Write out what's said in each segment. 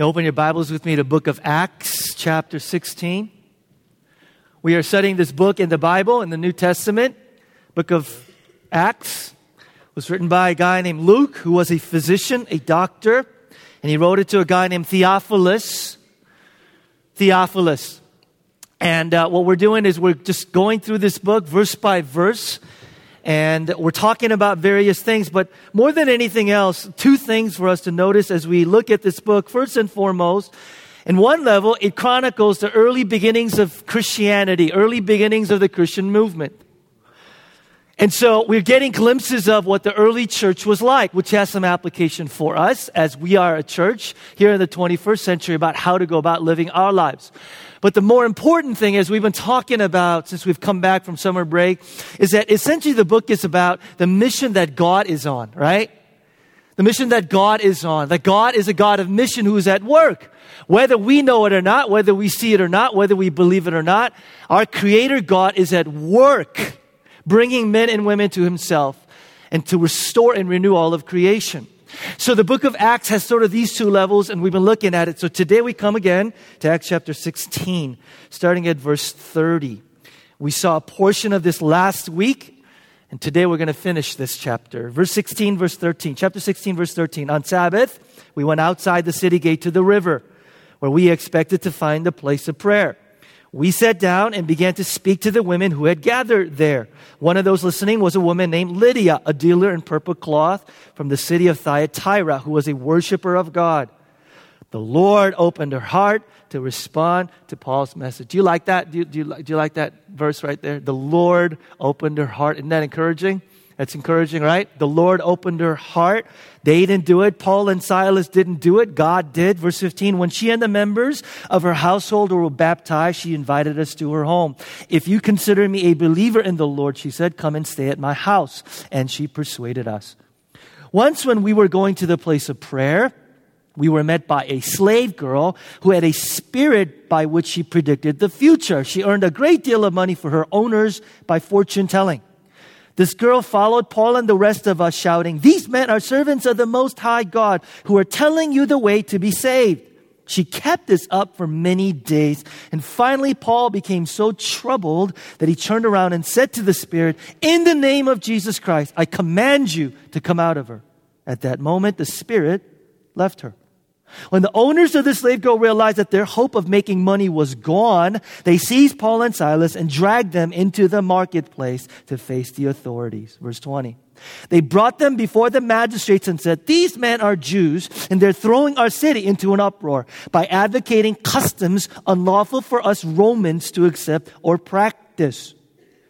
Open your Bibles with me to book of Acts, chapter 16. We are studying this book in the Bible, in the New Testament. Book of Acts was written by a guy named Luke, who was a physician, a doctor, and he wrote it to a guy named Theophilus. Theophilus. And uh, what we're doing is we're just going through this book verse by verse and we're talking about various things, but more than anything else, two things for us to notice as we look at this book. First and foremost, in one level, it chronicles the early beginnings of Christianity, early beginnings of the Christian movement. And so we're getting glimpses of what the early church was like, which has some application for us as we are a church here in the 21st century about how to go about living our lives. But the more important thing, as we've been talking about since we've come back from summer break, is that essentially the book is about the mission that God is on, right? The mission that God is on. That God is a God of mission who is at work. Whether we know it or not, whether we see it or not, whether we believe it or not, our Creator God is at work, bringing men and women to Himself and to restore and renew all of creation. So the book of Acts has sort of these two levels, and we've been looking at it. So today we come again to Acts chapter 16, starting at verse 30. We saw a portion of this last week, and today we're going to finish this chapter. Verse 16, verse 13. Chapter 16, verse 13. On Sabbath, we went outside the city gate to the river, where we expected to find a place of prayer we sat down and began to speak to the women who had gathered there. One of those listening was a woman named Lydia, a dealer in purple cloth from the city of Thyatira, who was a worshiper of God. The Lord opened her heart to respond to Paul's message. Do you like that? Do you, do you, do you like that verse right there? The Lord opened her heart. Isn't that encouraging? That's encouraging, right? The Lord opened her heart. They didn't do it. Paul and Silas didn't do it. God did. Verse 15, when she and the members of her household were baptized, she invited us to her home. If you consider me a believer in the Lord, she said, come and stay at my house. And she persuaded us. Once when we were going to the place of prayer, we were met by a slave girl who had a spirit by which she predicted the future. She earned a great deal of money for her owners by fortune telling. This girl followed Paul and the rest of us shouting, These men are servants of the Most High God who are telling you the way to be saved. She kept this up for many days. And finally, Paul became so troubled that he turned around and said to the Spirit, In the name of Jesus Christ, I command you to come out of her. At that moment, the Spirit left her. When the owners of the slave girl realized that their hope of making money was gone, they seized Paul and Silas and dragged them into the marketplace to face the authorities. Verse 20. They brought them before the magistrates and said, These men are Jews, and they're throwing our city into an uproar by advocating customs unlawful for us Romans to accept or practice.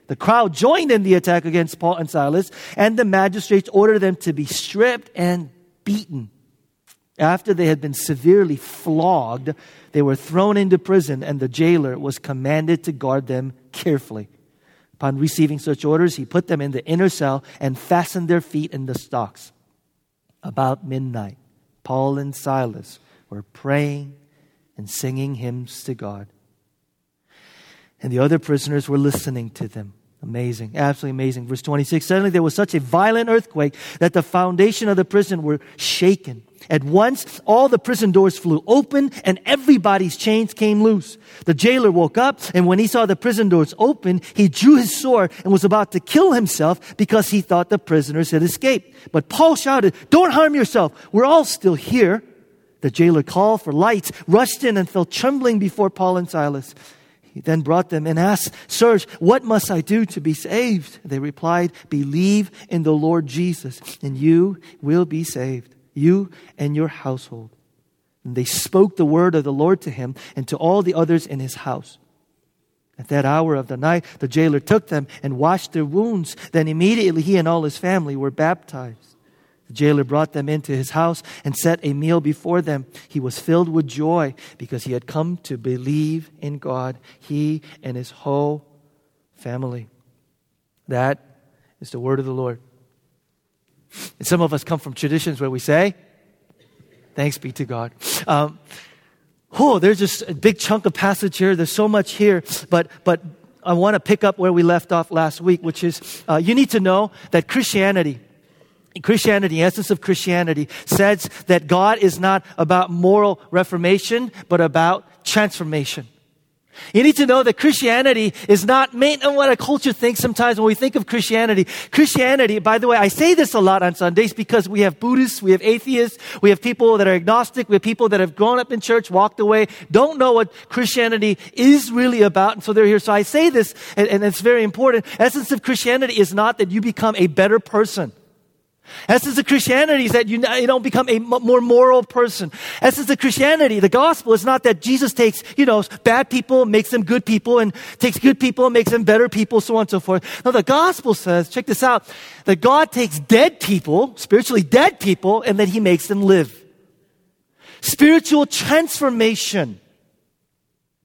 The crowd joined in the attack against Paul and Silas, and the magistrates ordered them to be stripped and beaten. After they had been severely flogged, they were thrown into prison, and the jailer was commanded to guard them carefully. Upon receiving such orders, he put them in the inner cell and fastened their feet in the stocks. About midnight, Paul and Silas were praying and singing hymns to God. And the other prisoners were listening to them. Amazing, absolutely amazing. Verse 26 Suddenly there was such a violent earthquake that the foundation of the prison were shaken. At once, all the prison doors flew open and everybody's chains came loose. The jailer woke up and when he saw the prison doors open, he drew his sword and was about to kill himself because he thought the prisoners had escaped. But Paul shouted, Don't harm yourself. We're all still here. The jailer called for lights, rushed in and fell trembling before Paul and Silas. He then brought them and asked, Sirs, what must I do to be saved? They replied, Believe in the Lord Jesus, and you will be saved you and your household. And they spoke the word of the Lord to him and to all the others in his house. At that hour of the night, the jailer took them and washed their wounds. Then immediately he and all his family were baptized. The jailer brought them into his house and set a meal before them. He was filled with joy because he had come to believe in God, he and his whole family. That is the word of the Lord. And some of us come from traditions where we say, Thanks be to God. Um, oh, there's just a big chunk of passage here. There's so much here, but but I want to pick up where we left off last week, which is uh, you need to know that Christianity Christianity, essence of Christianity, says that God is not about moral reformation, but about transformation. You need to know that Christianity is not made on what a culture thinks sometimes when we think of Christianity. Christianity, by the way, I say this a lot on Sundays because we have Buddhists, we have atheists, we have people that are agnostic, we have people that have grown up in church, walked away, don't know what Christianity is really about, and so they're here. So I say this, and, and it's very important. Essence of Christianity is not that you become a better person. Essence of Christianity is that you, you don't become a more moral person. Essence of Christianity, the gospel is not that Jesus takes, you know, bad people, makes them good people, and takes good people, and makes them better people, so on and so forth. No, the gospel says, check this out, that God takes dead people, spiritually dead people, and that he makes them live. Spiritual transformation.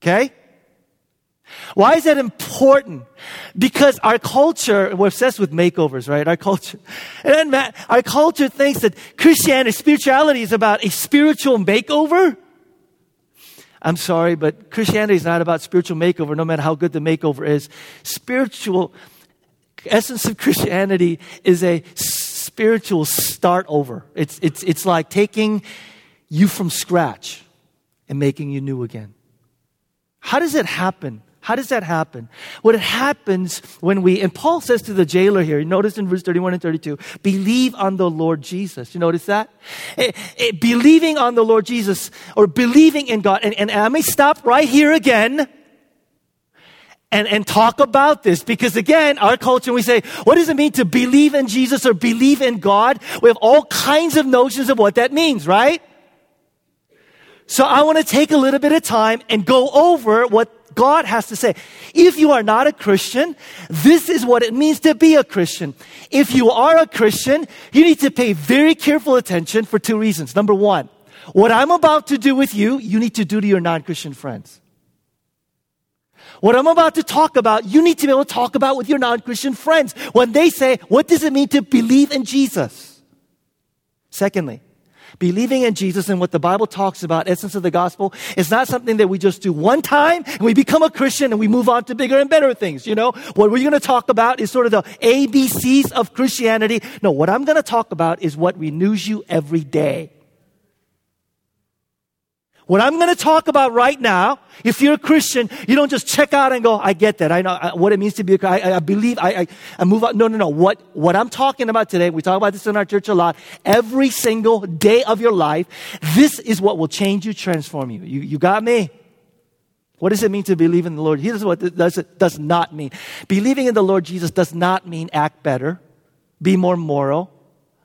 Okay? Why is that important? Because our culture, we're obsessed with makeovers, right? Our culture. And then our culture thinks that Christianity, spirituality is about a spiritual makeover. I'm sorry, but Christianity is not about spiritual makeover, no matter how good the makeover is. Spiritual essence of Christianity is a spiritual start over. It's, it's, it's like taking you from scratch and making you new again. How does it happen? How does that happen? What it happens when we, and Paul says to the jailer here, you notice in verse 31 and 32, believe on the Lord Jesus. You notice that? It, eh, it, eh, believing on the Lord Jesus or believing in God. And, and I may stop right here again and, and talk about this because again, our culture, we say, what does it mean to believe in Jesus or believe in God? We have all kinds of notions of what that means, right? So I want to take a little bit of time and go over what God has to say. If you are not a Christian, this is what it means to be a Christian. If you are a Christian, you need to pay very careful attention for two reasons. Number one, what I'm about to do with you, you need to do to your non-Christian friends. What I'm about to talk about, you need to be able to talk about with your non-Christian friends when they say, what does it mean to believe in Jesus? Secondly, Believing in Jesus and what the Bible talks about, essence of the gospel, is not something that we just do one time and we become a Christian and we move on to bigger and better things. You know, what we're going to talk about is sort of the ABCs of Christianity. No, what I'm going to talk about is what renews you every day. What I'm going to talk about right now, if you're a Christian, you don't just check out and go, I get that. I know what it means to be a Christian. I, I believe, I, I, I move on. No, no, no. What, what I'm talking about today, we talk about this in our church a lot, every single day of your life, this is what will change you, transform you. You, you got me? What does it mean to believe in the Lord? Here's what it does, it does not mean. Believing in the Lord Jesus does not mean act better, be more moral,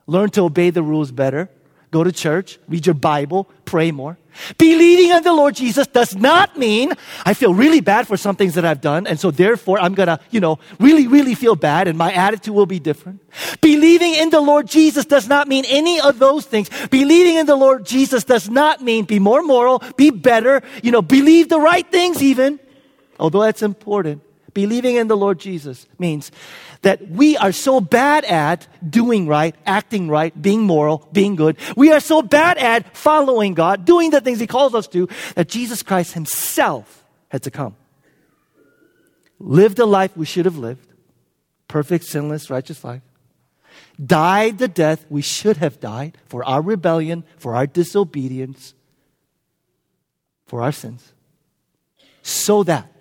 learn to obey the rules better, go to church, read your Bible, pray more. Believing in the Lord Jesus does not mean I feel really bad for some things that I've done, and so therefore I'm gonna, you know, really, really feel bad, and my attitude will be different. Believing in the Lord Jesus does not mean any of those things. Believing in the Lord Jesus does not mean be more moral, be better, you know, believe the right things even, although that's important. Believing in the Lord Jesus means that we are so bad at doing right, acting right, being moral, being good. We are so bad at following God, doing the things He calls us to, that Jesus Christ Himself had to come. Lived the life we should have lived, perfect, sinless, righteous life. Died the death we should have died for our rebellion, for our disobedience, for our sins. So that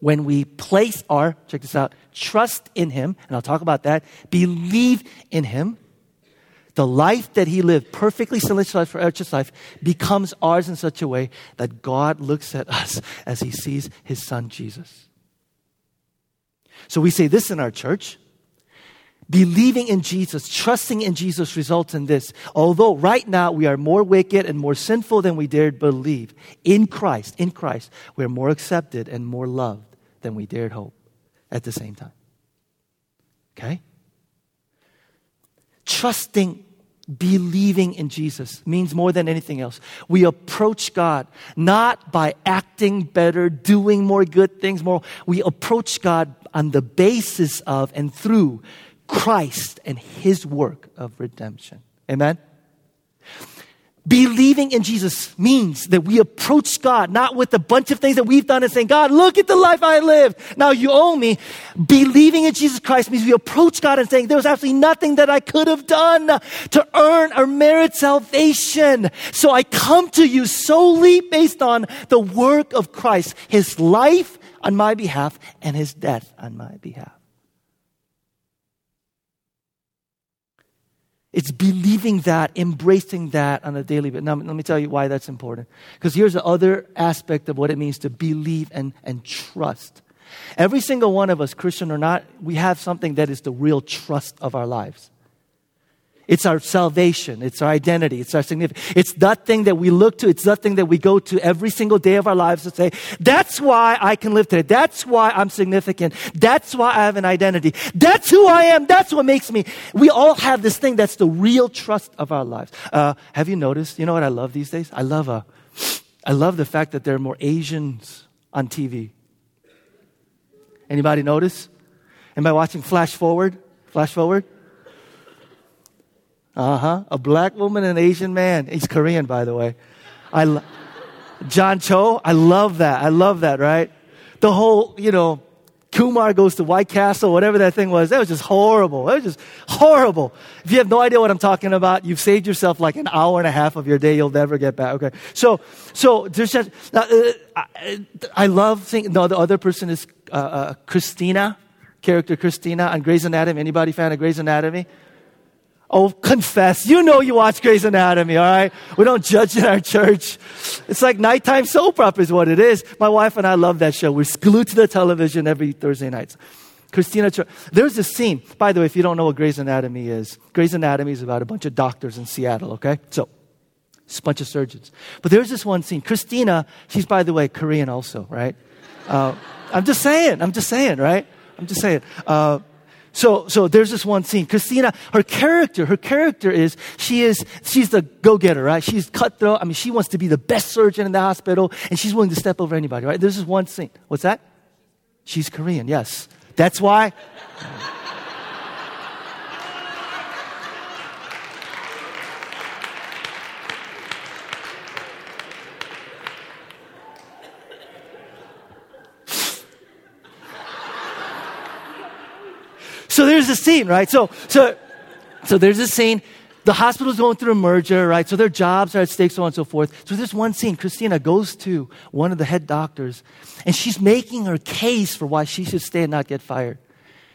when we place our, check this out, trust in Him, and I'll talk about that, believe in Him, the life that He lived, perfectly sinless life for righteous life, becomes ours in such a way that God looks at us as He sees His Son Jesus. So we say this in our church. Believing in Jesus, trusting in Jesus results in this. Although right now we are more wicked and more sinful than we dared believe, in Christ, in Christ, we're more accepted and more loved than we dared hope at the same time. Okay? Trusting, believing in Jesus means more than anything else. We approach God not by acting better, doing more good things, more. We approach God on the basis of and through Christ and His work of redemption. Amen? Believing in Jesus means that we approach God not with a bunch of things that we've done and saying, God, look at the life I lived. Now you owe me. Believing in Jesus Christ means we approach God and saying, there was absolutely nothing that I could have done to earn or merit salvation. So I come to you solely based on the work of Christ, His life on my behalf and His death on my behalf. It's believing that, embracing that on a daily basis. Now, let me tell you why that's important. Because here's the other aspect of what it means to believe and, and trust. Every single one of us, Christian or not, we have something that is the real trust of our lives. It's our salvation. It's our identity. It's our significance. It's that thing that we look to. It's that thing that we go to every single day of our lives to say, that's why I can live today. That's why I'm significant. That's why I have an identity. That's who I am. That's what makes me. We all have this thing that's the real trust of our lives. Uh, have you noticed? You know what I love these days? I love, uh, I love the fact that there are more Asians on TV. Anybody notice? Am I watching Flash Forward? Flash Forward? Uh huh. A black woman and an Asian man. He's Korean, by the way. I, lo- John Cho. I love that. I love that. Right. The whole, you know, Kumar goes to White Castle, whatever that thing was. That was just horrible. That was just horrible. If you have no idea what I'm talking about, you've saved yourself like an hour and a half of your day. You'll never get back. Okay. So, so there's just, uh, I, I, love seeing, no, the other person is uh, uh, Cristina, character Cristina on Grey's Anatomy. Anybody fan of Grey's Anatomy? Oh, confess. You know you watch Grey's Anatomy, all right? We don't judge in our church. It's like nighttime soap opera is what it is. My wife and I love that show. We're glued to the television every Thursday nights. Cristina, there's a scene. By the way, if you don't know what Grey's Anatomy is, Grey's Anatomy is about a bunch of doctors in Seattle, okay? So, it's a bunch of surgeons. But there's this one scene. Cristina, she's, by the way, Korean also, right? Uh, I'm just saying, I'm just saying, right? I'm just saying. Uh, so, so there's this one scene. Cristina, her character, her character is, she is, she's the go-getter, right? She's cutthroat. I mean, she wants to be the best surgeon in the hospital and she's willing to step over anybody, right? There's this one scene. What's that? She's Korean, yes. That's why. So there's a scene, right? So, so, so there's a scene. The hospital's going through a merger, right? So their jobs are at stake, so on and so forth. So there's one scene. Cristina goes to one of the head doctors, and she's making her case for why she should stay and not get fired.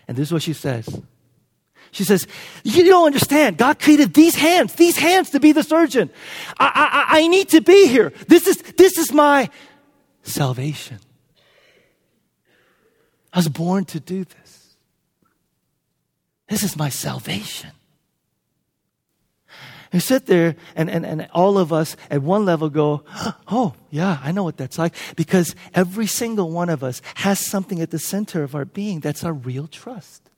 And this is what she says. She says, You don't understand. God created these hands, these hands to be the surgeon. I, I, I need to be here. This is, this is my salvation. I was born to do this. This is my salvation. You sit there, and, and, and all of us at one level go, Oh, yeah, I know what that's like. Because every single one of us has something at the center of our being that's our real trust.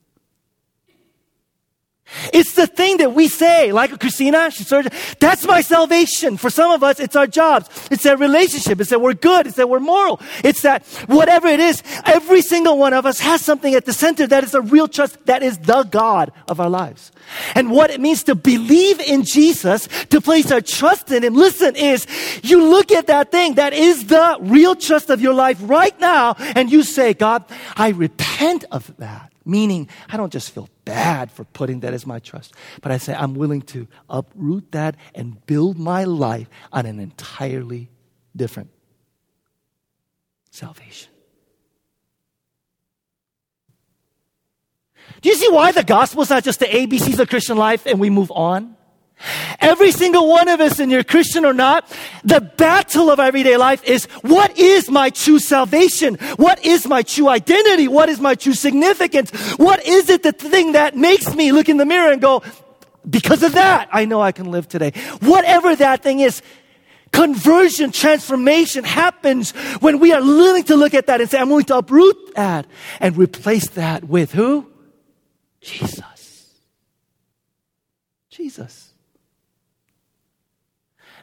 It's the thing that we say, like Cristina, she surgeon, that's my salvation. For some of us, it's our jobs. It's that relationship. It's that we're good. It's that we're moral. It's that whatever it is, every single one of us has something at the center that is a real trust, that is the God of our lives. And what it means to believe in Jesus, to place our trust in Him, listen, is you look at that thing that is the real trust of your life right now, and you say, God, I repent of that. Meaning, I don't just feel bad for putting that as my trust, but I say, I'm willing to uproot that and build my life on an entirely different salvation. Do you see why the gospel is not just the ABCs of Christian life and we move on? Every single one of us, and you're Christian or not, the battle of everyday life is what is my true salvation? What is my true identity? What is my true significance? What is it the thing that makes me look in the mirror and go, because of that, I know I can live today. Whatever that thing is, conversion, transformation happens when we are willing to look at that and say, I'm willing to uproot that and replace that with who? Jesus. Jesus.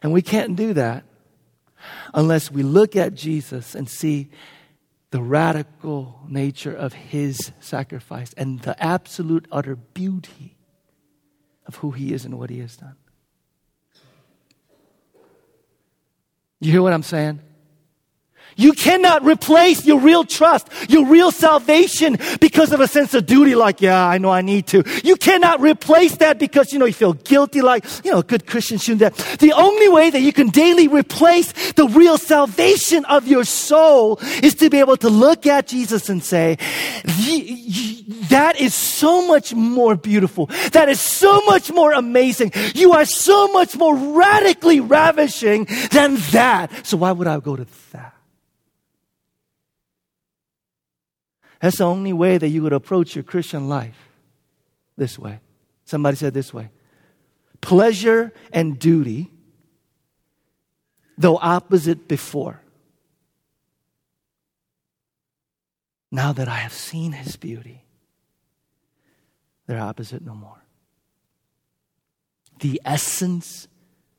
And we can't do that unless we look at Jesus and see the radical nature of his sacrifice and the absolute utter beauty of who he is and what he has done. You hear what I'm saying? You cannot replace your real trust, your real salvation because of a sense of duty, like, yeah, I know I need to. You cannot replace that because, you know, you feel guilty, like, you know, a good Christian shouldn't that. The only way that you can daily replace the real salvation of your soul is to be able to look at Jesus and say, that is so much more beautiful. That is so much more amazing. You are so much more radically ravishing than that. So why would I go to that? That's the only way that you would approach your Christian life. This way. Somebody said this way pleasure and duty, though opposite before. Now that I have seen his beauty, they're opposite no more. The essence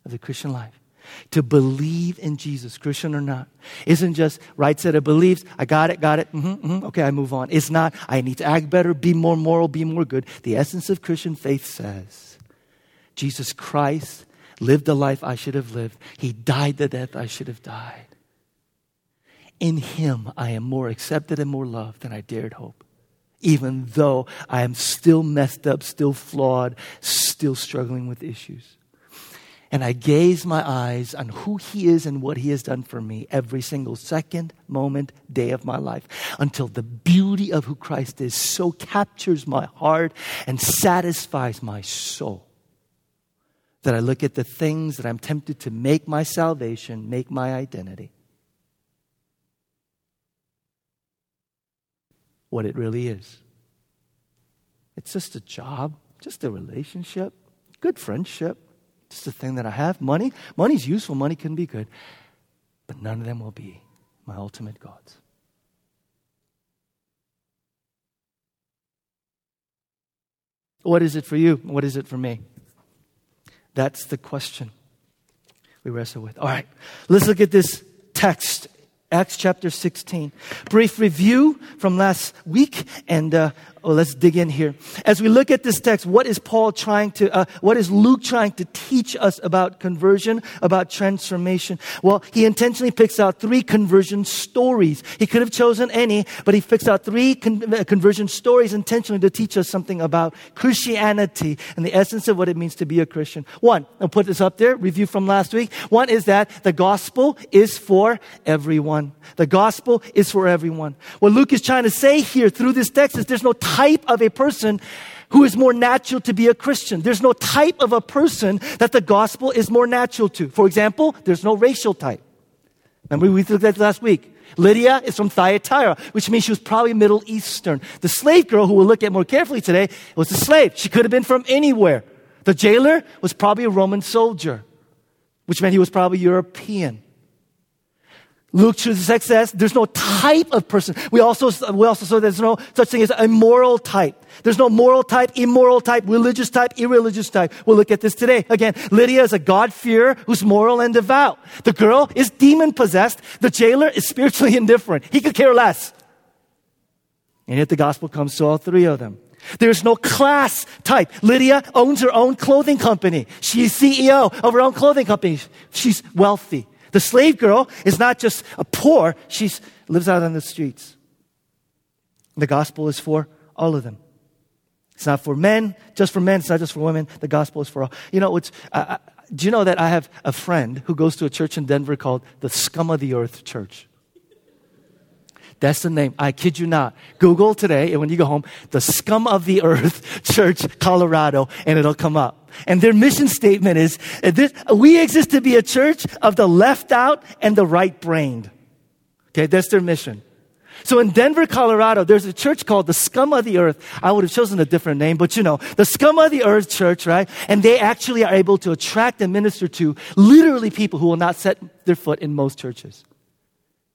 of the Christian life to believe in Jesus, Christian or not, isn't just right set of beliefs. I got it, got it. Mm-hmm, mm-hmm, okay, I move on. It's not, I need to act better, be more moral, be more good. The essence of Christian faith says Jesus Christ lived the life I should have lived, He died the death I should have died. In Him, I am more accepted and more loved than I dared hope. Even though I am still messed up, still flawed, still struggling with issues and I gaze my eyes on who He is and what He has done for me every single second, moment, day of my life until the beauty of who Christ is so captures my heart and satisfies my soul that I look at the things that I'm tempted to make my salvation, make my identity. What it really is. It's just a job, just a relationship, good friendship just a thing that I have. Money, money's useful, money can be good, but none of them will be my ultimate gods. What is it for you? What is it for me? That's the question we wrestle with. All right, let's look at this text Acts chapter 16. Brief review from last week, and uh, well, let's dig in here. As we look at this text, what is Paul trying to, uh, what is Luke trying to teach us about conversion, about transformation? Well, he intentionally picks out three conversion stories. He could have chosen any, but he picks out three con- uh, conversion stories intentionally to teach us something about Christianity and the essence of what it means to be a Christian. One, I'll put this up there, review from last week. One is that the gospel is for everyone. The gospel is for everyone. What Luke is trying to say here through this text is there's no type of a person who is more natural to be a Christian. There's no type of a person that the gospel is more natural to. For example, there's no racial type. Remember we looked at last week. Lydia is from Thyatira, which means she was probably Middle Eastern. The slave girl, who we'll look at more carefully today, was a slave. She could have been from anywhere. The jailer was probably a Roman soldier, which meant he was probably European. Luke says there's no type of person. We also, we also saw there's no such thing as a moral type. There's no moral type, immoral type, religious type, irreligious type. We'll look at this today. Again, Lydia is a God-fearer who's moral and devout. The girl is demon-possessed. The jailer is spiritually indifferent. He could care less. And yet the gospel comes to all three of them. There's no class type. Lydia owns her own clothing company. She's CEO of her own clothing company. She's wealthy. The slave girl is not just a poor, she lives out on the streets. The gospel is for all of them. It's not for men, just for men. It's not just for women. The gospel is for all. You know, it's, uh, do you know that I have a friend who goes to a church in Denver called the Scum of the Earth Church? That's the name. I kid you not. Google today, and when you go home, the Scum of the Earth Church, Colorado, and it'll come up. And their mission statement is uh, this, we exist to be a church of the left out and the right brained. Okay, that's their mission. So in Denver, Colorado, there's a church called the Scum of the Earth. I would have chosen a different name, but you know, the Scum of the Earth Church, right? And they actually are able to attract and minister to literally people who will not set their foot in most churches.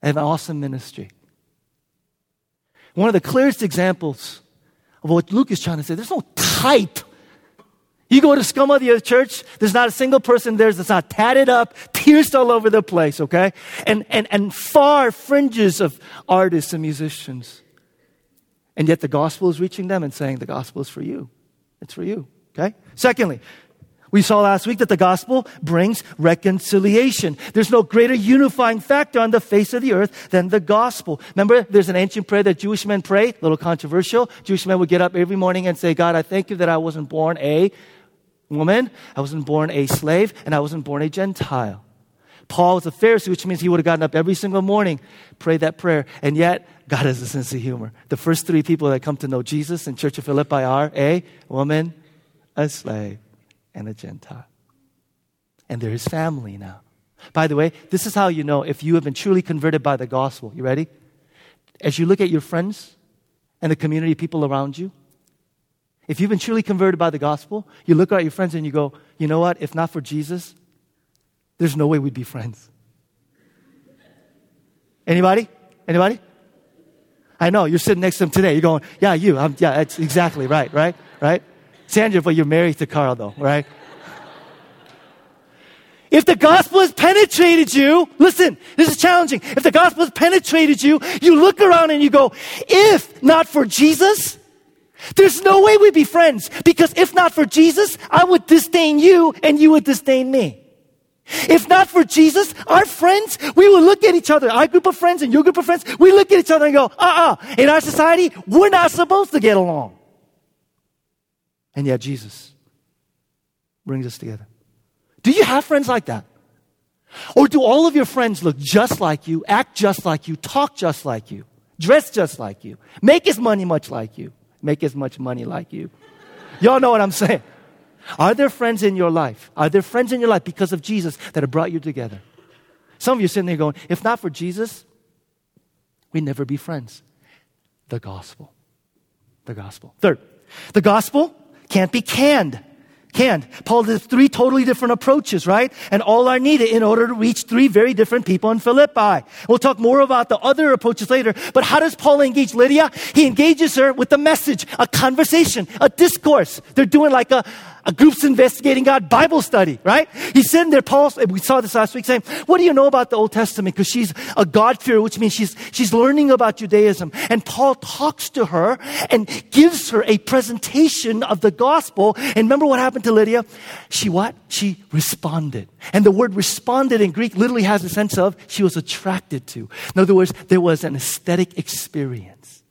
An awesome ministry. One of the clearest examples of what Luke is trying to say, there's no type. You go to Scum of the Earth Church, there's not a single person there that's not tatted up, pierced all over the place, okay? And, and, and far fringes of artists and musicians. And yet the gospel is reaching them and saying, the gospel is for you. It's for you, okay? Secondly, We saw last week that the gospel brings reconciliation. There's no greater unifying factor on the face of the earth than the gospel. Remember, there's an ancient prayer that Jewish men pray, a little controversial. Jewish men would get up every morning and say, God, I thank you that I wasn't born a woman, I wasn't born a slave, and I wasn't born a Gentile. Paul was a Pharisee, which means he would have gotten up every single morning, prayed that prayer, and yet God has a sense of humor. The first three people that come to know Jesus in Church of Philippi are a woman, a slave, and a Gentile. And they're his family now. By the way, this is how you know if you have been truly converted by the gospel. You ready? As you look at your friends and the community of people around you, if you've been truly converted by the gospel, you look at your friends and you go, you know what? If not for Jesus, there's no way we'd be friends. Anybody? Anybody? I know you're sitting next to him today. You're going, yeah, you. I'm, yeah, that's exactly right, right, right. Sandra, but you're married to Carl, though, right? If the gospel has penetrated you, listen, this is challenging. If the gospel has penetrated you, you look around and you go, if not for Jesus, there's no way we'd be friends. Because if not for Jesus, I would disdain you and you would disdain me. If not for Jesus, our friends, we would look at each other, our group of friends and your group of friends, we look at each other and go, uh uh In our society, we're not supposed to get along. And yet Jesus brings us together. Do you have friends like that? Or do all of your friends look just like you, act just like you, talk just like you, dress just like you, make as money much like you, make as much money like you? Y'all know what I'm saying. Are there friends in your life? Are there friends in your life because of Jesus that have brought you together? Some of you are sitting there going, if not for Jesus, we'd never be friends. The gospel. The gospel. Third, the gospel can't be canned. Canned. Paul did three totally different approaches, right? And all are needed in order to reach three very different people in Philippi. We'll talk more about the other approaches later. But how does Paul engage Lydia? He engages her with a message, a conversation, a discourse. They're doing like a group's investigating God Bible study, right? He's sitting there, Paul, we saw this last week, saying, What do you know about the Old Testament? Because she's a God-fearer, which means she's, she's learning about Judaism. And Paul talks to her and gives her a presentation of the gospel. And remember what happened to Lydia? She what? She responded. And the word responded in Greek literally has a sense of she was attracted to. In other words, there was an aesthetic experience.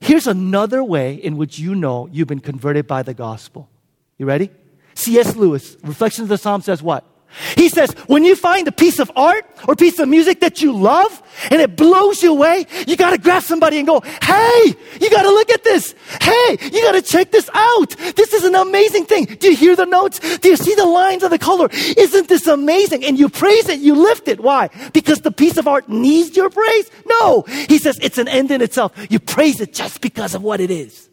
Here's another way in which you know you've been converted by the gospel. You ready? C.S. Lewis, Reflections of the Psalm says what? He says, when you find a piece of art or piece of music that you love and it blows you away, you gotta grab somebody and go, hey, you gotta look at this. Hey, you gotta check this out. This is an amazing thing. Do you hear the notes? Do you see the lines of the color? Isn't this amazing? And you praise it, you lift it. Why? Because the piece of art needs your praise? No. He says it's an end in itself. You praise it just because of what it is.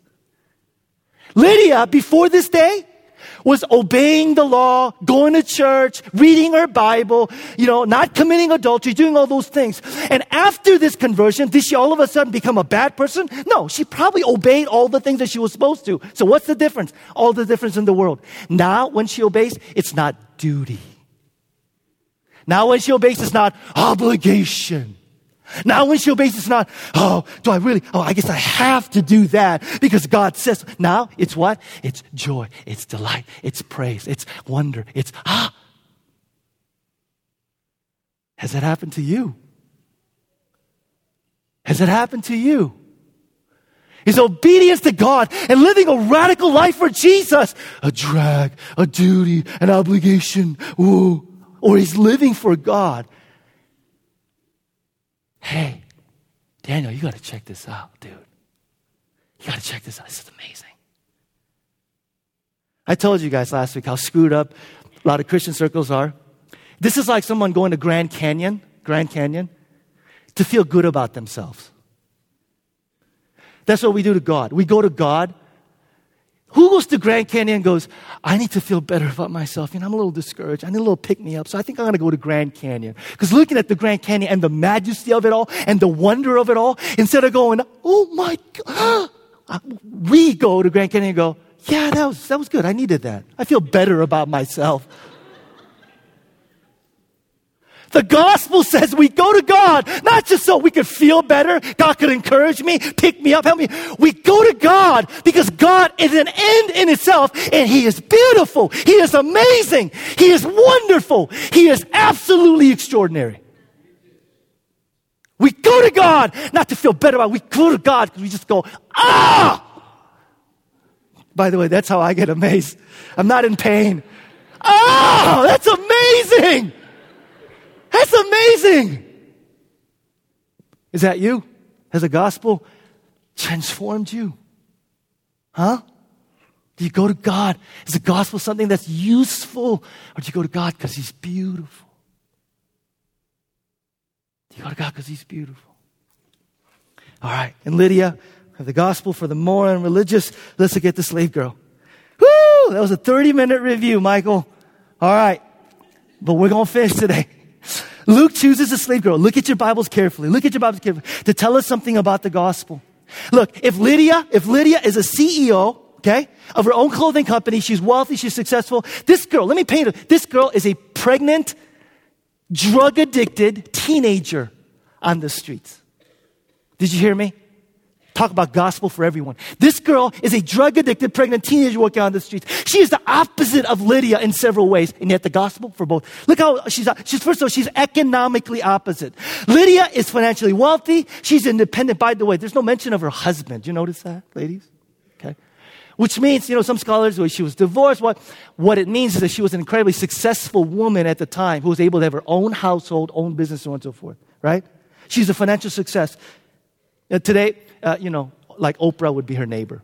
Lydia, before this day, was obeying the law, going to church, reading her Bible, you know, not committing adultery, doing all those things. And after this conversion, did she all of a sudden become a bad person? No, she probably obeyed all the things that she was supposed to. So what's the difference? All the difference in the world. Now, when she obeys, it's not duty. Now, when she obeys, it's not obligation. Now when she obeys, it's not, oh, do I really, oh, I guess I have to do that because God says. Now it's what? It's joy, it's delight, it's praise, it's wonder, it's ah. Has that happened to you? Has it happened to you? Is obedience to God and living a radical life for Jesus a drag, a duty, an obligation? Ooh. Or is living for God hey, Daniel, you got to check this out, dude. You got to check this out. This is amazing. I told you guys last week how screwed up a lot of Christian circles are. This is like someone going to Grand Canyon, Grand Canyon, to feel good about themselves. That's what we do to God. We go to God who goes to Grand Canyon and goes, I need to feel better about myself. You know, I'm a little discouraged. I need a little pick me up. So I think I'm going to go to Grand Canyon. Because looking at the Grand Canyon and the majesty of it all and the wonder of it all, instead of going, oh my God, uh, we go to Grand Canyon and go, yeah, that was, that was good. I needed that. I feel better about myself. The gospel says we go to God, not just so we could feel better, God could encourage me, pick me up, help me. We go to God because God is an end in itself and He is beautiful. He is amazing. He is wonderful. He is absolutely extraordinary. We go to God, not to feel better about it. We go to God because we just go, ah! By the way, that's how I get amazed. I'm not in pain. Oh, that's amazing! That's amazing! Is that you? Has the gospel transformed you? Huh? Do you go to God? Is the gospel something that's useful? Or do you go to God because He's beautiful? Do you go to God because He's beautiful? All right. And Lydia, have the gospel for the moral and religious. Let's look at the slave girl. Woo! That was a 30 minute review, Michael. All right. But we're going to finish today. Luke chooses a slave girl. Look at your Bibles carefully. Look at your Bibles carefully to tell us something about the gospel. Look, if Lydia, if Lydia is a CEO, okay, of her own clothing company, she's wealthy, she's successful. This girl, let me paint her. This girl is a pregnant, drug addicted teenager on the streets. Did you hear me? Talk about gospel for everyone. This girl is a drug addicted pregnant teenager walking on the streets. She is the opposite of Lydia in several ways, and yet the gospel for both. Look how she's, she's first of all, she's economically opposite. Lydia is financially wealthy. She's independent. By the way, there's no mention of her husband. You notice that, ladies? Okay. Which means, you know, some scholars, well, she was divorced. What, what it means is that she was an incredibly successful woman at the time who was able to have her own household, own business, and so on and so forth, right? She's a financial success. Uh, today, uh, you know, like Oprah would be her neighbor.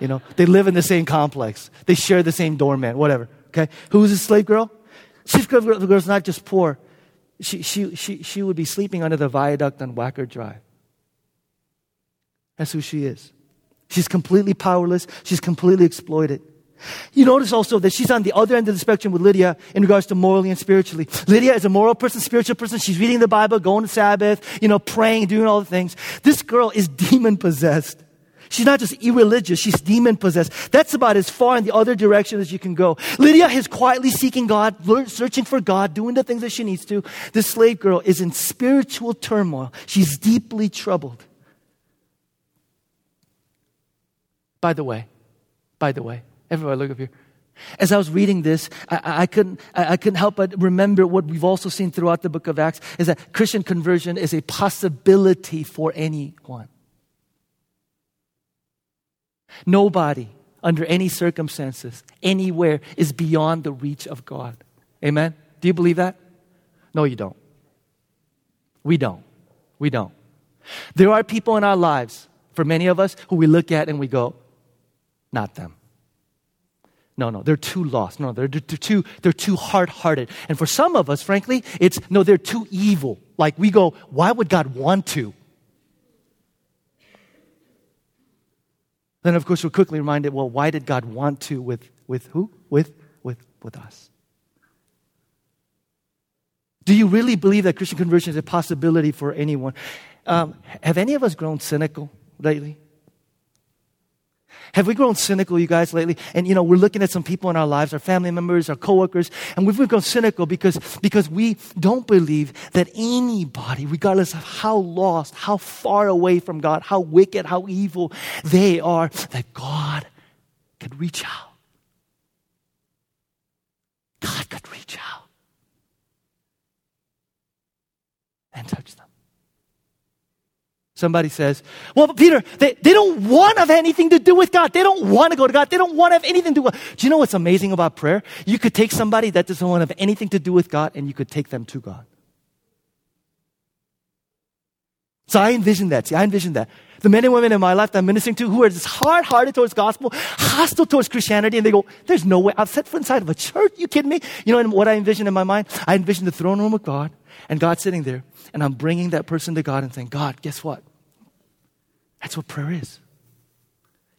You know, they live in the same complex. They share the same doorman, whatever. Okay? Who's a slave girl? Slave girl, the girl's not just poor. She, she, she, she would be sleeping under the viaduct on Wacker Drive. That's who she is. She's completely powerless. She's completely exploited. You notice also that she's on the other end of the spectrum with Lydia in regards to morally and spiritually. Lydia is a moral person, spiritual person. She's reading the Bible, going to Sabbath, you know, praying, doing all the things. This girl is demon possessed. She's not just irreligious, she's demon possessed. That's about as far in the other direction as you can go. Lydia is quietly seeking God, searching for God, doing the things that she needs to. This slave girl is in spiritual turmoil. She's deeply troubled. By the way, by the way, Everybody, look up here. As I was reading this, I, I, couldn't, I, I couldn't help but remember what we've also seen throughout the book of Acts is that Christian conversion is a possibility for anyone. Nobody, under any circumstances, anywhere, is beyond the reach of God. Amen? Do you believe that? No, you don't. We don't. We don't. There are people in our lives, for many of us, who we look at and we go, not them. No, no, they're too lost. No, they're, they're too, they're too hard hearted. And for some of us, frankly, it's no, they're too evil. Like we go, why would God want to? Then, of course, we're quickly reminded, well, why did God want to with, with who? With, with, with us. Do you really believe that Christian conversion is a possibility for anyone? Um, have any of us grown cynical lately? Have we grown cynical, you guys, lately? And, you know, we're looking at some people in our lives, our family members, our coworkers, and we've grown cynical because, because we don't believe that anybody, regardless of how lost, how far away from God, how wicked, how evil they are, that God could reach out. God could reach out and touch them. Somebody says, well, Peter, they, they don't want to have anything to do with God. They don't want to go to God. They don't want to have anything to do with Do you know what's amazing about prayer? You could take somebody that doesn't want to have anything to do with God and you could take them to God. So I envision that. See, I envision that. The men and women in my life that I'm ministering to who are just hard hearted towards gospel, hostile towards Christianity, and they go, there's no way. I've set foot inside of a church. You kidding me? You know what I envision in my mind? I envision the throne room of God and God sitting there and I'm bringing that person to God and saying, God, guess what? That's what prayer is.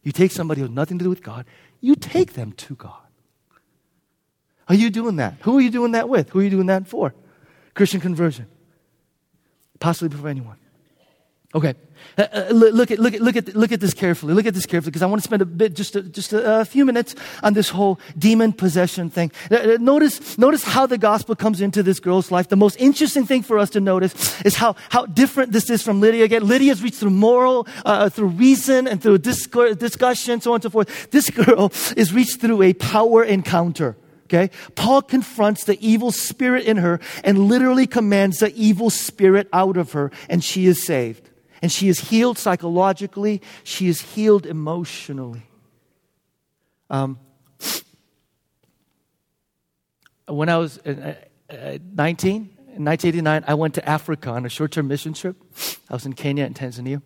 You take somebody who has nothing to do with God, you take them to God. Are you doing that? Who are you doing that with? Who are you doing that for? Christian conversion. Possibly for anyone. Okay. Uh, uh, look, at, look, at, look, at, look at this carefully. Look at this carefully because I want to spend a bit, just a, just a, a few minutes on this whole demon possession thing. Uh, uh, notice, notice how the gospel comes into this girl's life. The most interesting thing for us to notice is how, how different this is from Lydia. Again, Lydia's reached through moral, uh, through reason, and through discourse, discussion, so on and so forth. This girl is reached through a power encounter. Okay? Paul confronts the evil spirit in her and literally commands the evil spirit out of her, and she is saved. And she is healed psychologically, she is healed emotionally. Um, when I was uh, uh, 19, in 1989, I went to Africa on a short term mission trip. I was in Kenya and Tanzania.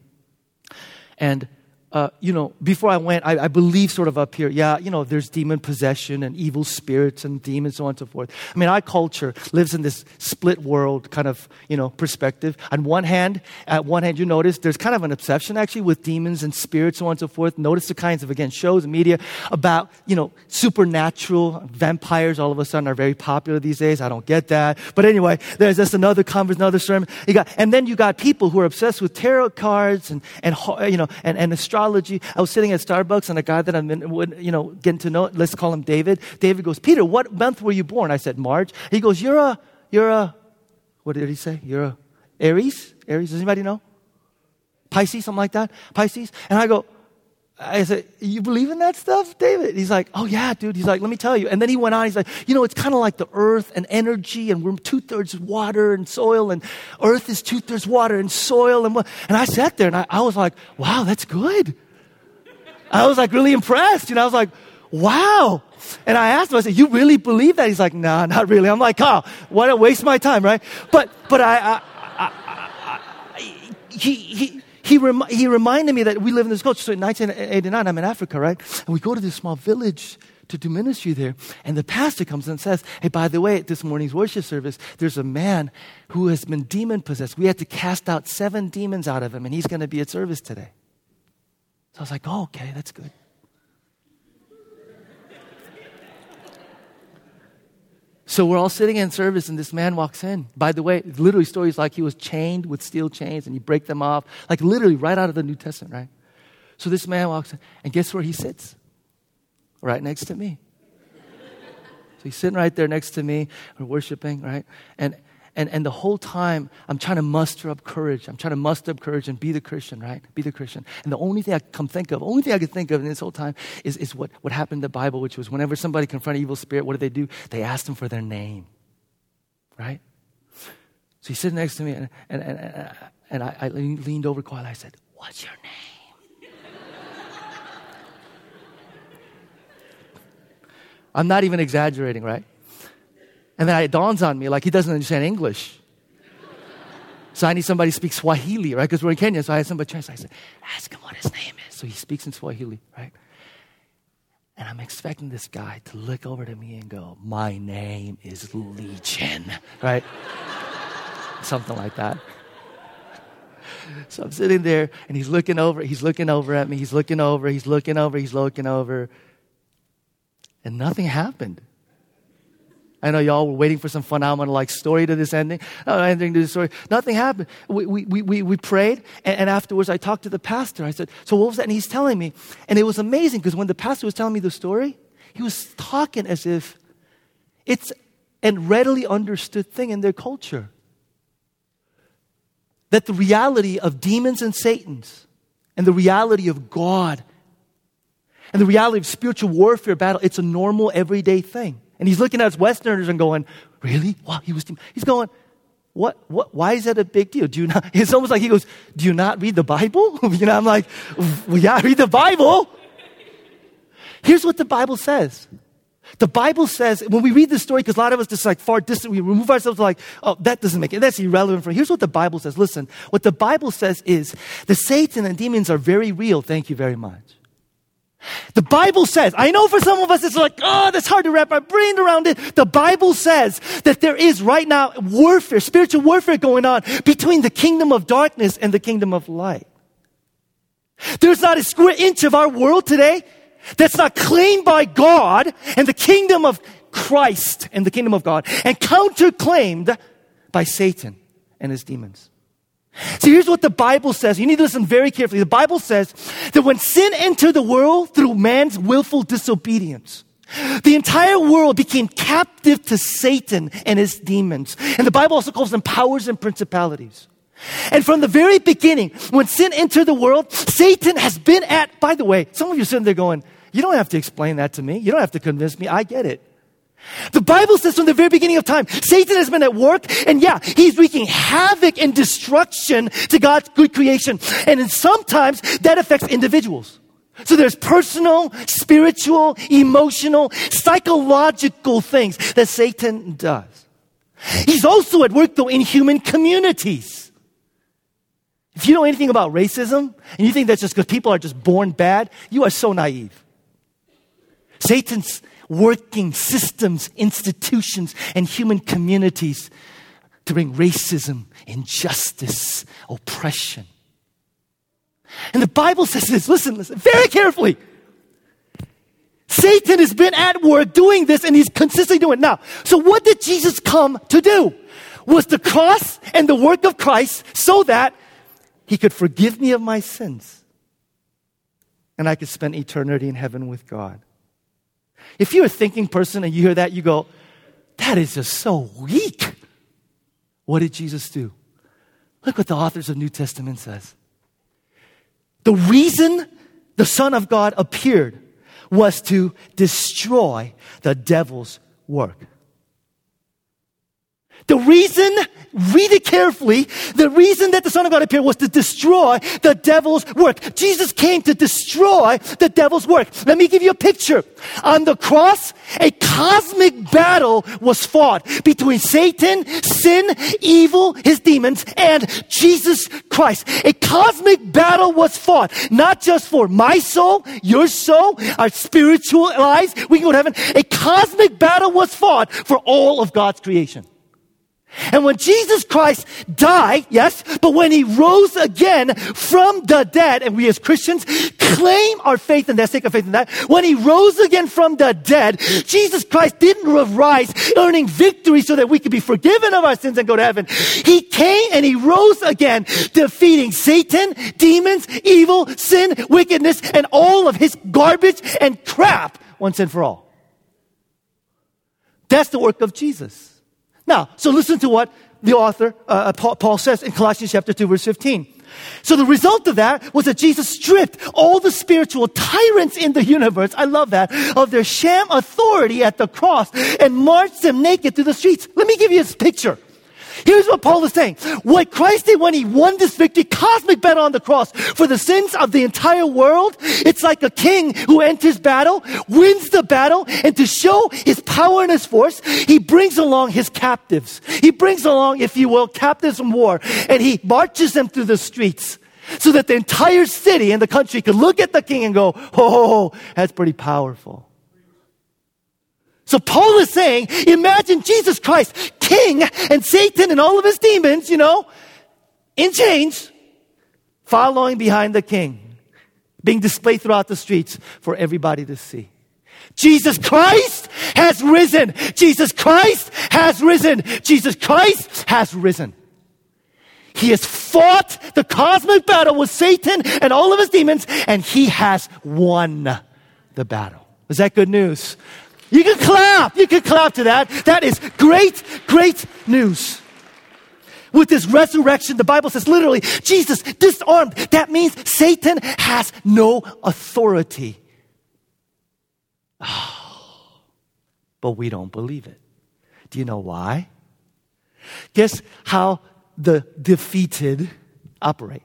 And uh, you know, before I went, I, I, believe sort of up here, yeah, you know, there's demon possession and evil spirits and demons, so on and so forth. I mean, our culture lives in this split world kind of, you know, perspective. On one hand, at one hand, you notice there's kind of an obsession actually with demons and spirits, and so on and so forth. Notice the kinds of, again, shows and media about, you know, supernatural vampires all of a sudden are very popular these days. I don't get that. But anyway, there's just another conference, another sermon. You got, and then you got people who are obsessed with tarot cards and, and, you know, and, and astrology astrology. I was sitting at Starbucks and a guy that I'm, you know, getting to know, let's call him David. David goes, Peter, what month were you born? I said, March. He goes, you're a, you're a, what did he say? You're a Aries? Aries, does anybody know? Pisces, something like that? Pisces? And I go, I said, You believe in that stuff, David? He's like, Oh, yeah, dude. He's like, Let me tell you. And then he went on. He's like, You know, it's kind of like the earth and energy, and we're two thirds water and soil, and earth is two thirds water and soil. And, and I sat there and I, I was like, Wow, that's good. I was like really impressed. You know, I was like, Wow. And I asked him, I said, You really believe that? He's like, Nah, not really. I'm like, Oh, why don't waste my time, right? But, but I, I, I, I he, he, he, rem- he reminded me that we live in this culture. So in 1989, I'm in Africa, right? And we go to this small village to do ministry there. And the pastor comes and says, Hey, by the way, at this morning's worship service, there's a man who has been demon possessed. We had to cast out seven demons out of him, and he's going to be at service today. So I was like, Oh, okay, that's good. So we're all sitting in service, and this man walks in. By the way, literally stories like he was chained with steel chains, and you break them off, like literally right out of the New Testament, right? So this man walks in, and guess where he sits? Right next to me. So he's sitting right there next to me. We're worshiping, right? And and, and the whole time, I'm trying to muster up courage. I'm trying to muster up courage and be the Christian, right? Be the Christian. And the only thing I come think of, only thing I could think of in this whole time is, is what, what happened in the Bible, which was whenever somebody confronted evil spirit, what did they do? They asked them for their name, right? So he's sitting next to me, and, and, and, and I, I leaned over quietly. I said, What's your name? I'm not even exaggerating, right? And then it dawns on me, like he doesn't understand English. So I need somebody to speak Swahili, right? Because we're in Kenya. So I had somebody translate. I said, ask him what his name is. So he speaks in Swahili, right? And I'm expecting this guy to look over to me and go, My name is Legion, right? Something like that. So I'm sitting there and he's looking over, he's looking over at me, he's looking over, he's looking over, he's looking over. And nothing happened. I know y'all were waiting for some phenomenal like story to this ending. No ending to this story. Nothing happened. We, we, we, we prayed, and, and, afterwards I talked to the pastor. I said, So what was that? And he's telling me. And it was amazing because when the pastor was telling me the story, he was talking as if it's a readily understood thing in their culture. That the reality of demons and Satan's and the reality of God and the reality of spiritual warfare battle, it's a normal, everyday thing. And he's looking at us Westerners and going, Really? Wow, he was. He's going, what, what, why is that a big deal? Do you not, it's almost like he goes, Do you not read the Bible? you know, I'm like, well, Yeah, I read the Bible. Here's what the Bible says. The Bible says, when we read this story, because a lot of us just like far distant, we remove ourselves like, oh, that doesn't make it, that's irrelevant for, here's what the Bible says. Listen, what the Bible says is, the Satan and demons are very real. Thank you very much. The Bible says, I know for some of us it's like, oh, that's hard to wrap our brain around it. The Bible says that there is right now warfare, spiritual warfare going on between the kingdom of darkness and the kingdom of light. There's not a square inch of our world today that's not claimed by God and the kingdom of Christ and the kingdom of God and counterclaimed by Satan and his demons. So here's what the Bible says. You need to listen very carefully. The Bible says that when sin entered the world through man's willful disobedience, the entire world became captive to Satan and his demons. And the Bible also calls them powers and principalities. And from the very beginning, when sin entered the world, Satan has been at, by the way, some of you sitting there going, you don't have to explain that to me. You don't have to convince me. I get it. The Bible says from the very beginning of time, Satan has been at work, and yeah, he's wreaking havoc and destruction to God's good creation. And sometimes that affects individuals. So there's personal, spiritual, emotional, psychological things that Satan does. He's also at work though in human communities. If you know anything about racism and you think that's just because people are just born bad, you are so naive. Satan's working systems, institutions, and human communities to bring racism, injustice, oppression. And the Bible says this listen, listen, very carefully. Satan has been at work doing this and he's consistently doing it. Now, so what did Jesus come to do? Was the cross and the work of Christ so that he could forgive me of my sins and I could spend eternity in heaven with God. If you're a thinking person and you hear that, you go, that is just so weak. What did Jesus do? Look what the authors of New Testament says. The reason the Son of God appeared was to destroy the devil's work. The reason, read it carefully, the reason that the Son of God appeared was to destroy the devil's work. Jesus came to destroy the devil's work. Let me give you a picture. On the cross, a cosmic battle was fought between Satan, sin, evil, his demons, and Jesus Christ. A cosmic battle was fought, not just for my soul, your soul, our spiritual lives, we can go to heaven. A cosmic battle was fought for all of God's creation. And when Jesus Christ died, yes, but when he rose again from the dead, and we as Christians claim our faith in that, sake of faith in that, when he rose again from the dead, Jesus Christ didn't rise earning victory so that we could be forgiven of our sins and go to heaven. He came and he rose again, defeating Satan, demons, evil, sin, wickedness, and all of his garbage and crap once and for all. That's the work of Jesus. Now, so listen to what the author, uh, uh Paul says in Colossians chapter 2 verse 15. So the result of that was that Jesus stripped all the spiritual tyrants in the universe, I love that, of their sham authority at the cross and marched them naked through the streets. Let me give you this picture. Here's what Paul is saying. What Christ did when he won this victory, cosmic battle on the cross for the sins of the entire world, it's like a king who enters battle, wins the battle, and to show his power and his force, he brings along his captives. He brings along, if you will, captives from war, and he marches them through the streets so that the entire city and the country could look at the king and go, oh, that's pretty powerful. So Paul is saying, imagine Jesus Christ, king, and Satan and all of his demons, you know, in chains, following behind the king, being displayed throughout the streets for everybody to see. Jesus Christ has risen. Jesus Christ has risen. Jesus Christ has risen. He has fought the cosmic battle with Satan and all of his demons, and he has won the battle. Is that good news? You can clap. You can clap to that. That is great, great news. With this resurrection, the Bible says literally, Jesus disarmed. That means Satan has no authority. Oh, but we don't believe it. Do you know why? Guess how the defeated operate?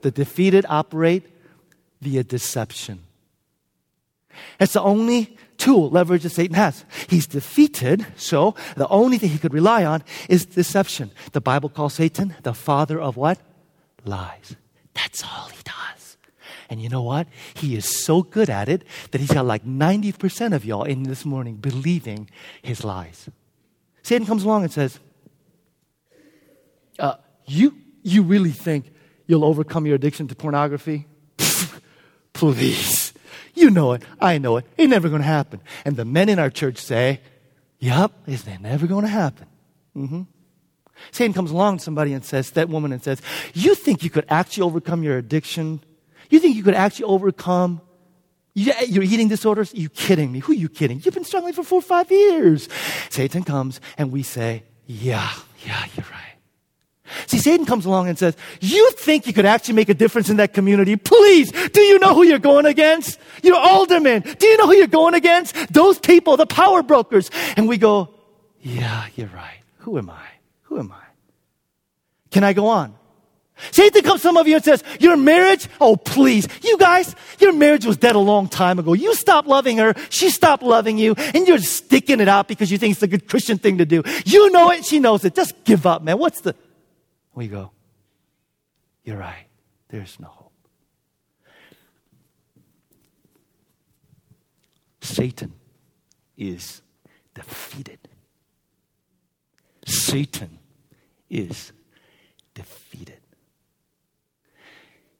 The defeated operate via deception. It's the only tool, leverage that Satan has. He's defeated, so the only thing he could rely on is deception. The Bible calls Satan the father of what? Lies. That's all he does. And you know what? He is so good at it that he's got like 90% of y'all in this morning believing his lies. Satan comes along and says, uh, you, you really think you'll overcome your addiction to pornography? Please. You know it. I know it. It's never going to happen. And the men in our church say, Yep, it's it never going to happen. Mm-hmm. Satan comes along to somebody and says, that woman and says, You think you could actually overcome your addiction? You think you could actually overcome your eating disorders? Are you kidding me? Who are you kidding? You've been struggling for four or five years. Satan comes and we say, Yeah, yeah, you're right. See, Satan comes along and says, You think you could actually make a difference in that community? Please, do you know who you're going against? Your aldermen. Do you know who you're going against? Those people, the power brokers. And we go, Yeah, you're right. Who am I? Who am I? Can I go on? Satan comes some of you and says, Your marriage? Oh, please. You guys, your marriage was dead a long time ago. You stopped loving her. She stopped loving you. And you're sticking it out because you think it's a good Christian thing to do. You know it. She knows it. Just give up, man. What's the. We go, You're right. There's no hope. Satan is defeated. Satan is defeated.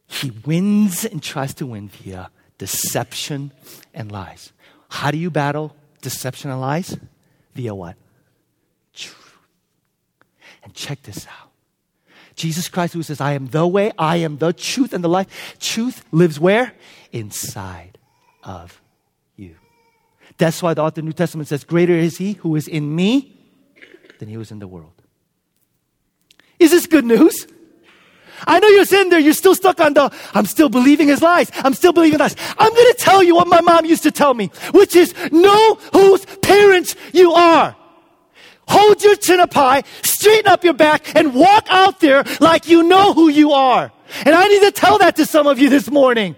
He wins and tries to win via deception and lies. How do you battle deception and lies? Via what? Truth. And check this out. Jesus Christ, who says, I am the way, I am the truth and the life. Truth lives where? Inside of you. That's why the author of the New Testament says, Greater is he who is in me than he was in the world. Is this good news? I know you're sitting there, you're still stuck on the, I'm still believing his lies. I'm still believing lies. I'm going to tell you what my mom used to tell me, which is know whose parents you are. Hold your chin up high, straighten up your back, and walk out there like you know who you are. And I need to tell that to some of you this morning.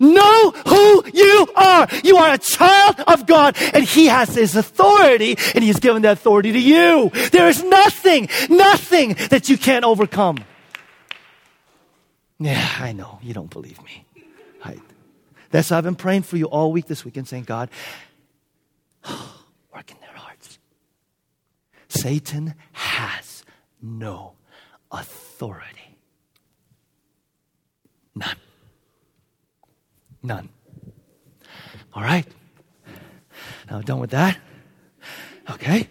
Know who you are. You are a child of God and He has His authority and He's given that authority to you. There is nothing, nothing that you can't overcome. Yeah, I know. You don't believe me. I, that's why I've been praying for you all week this week and saying, God, work in hearts. Satan has no authority. None. None. All right. Now, done with that. Okay.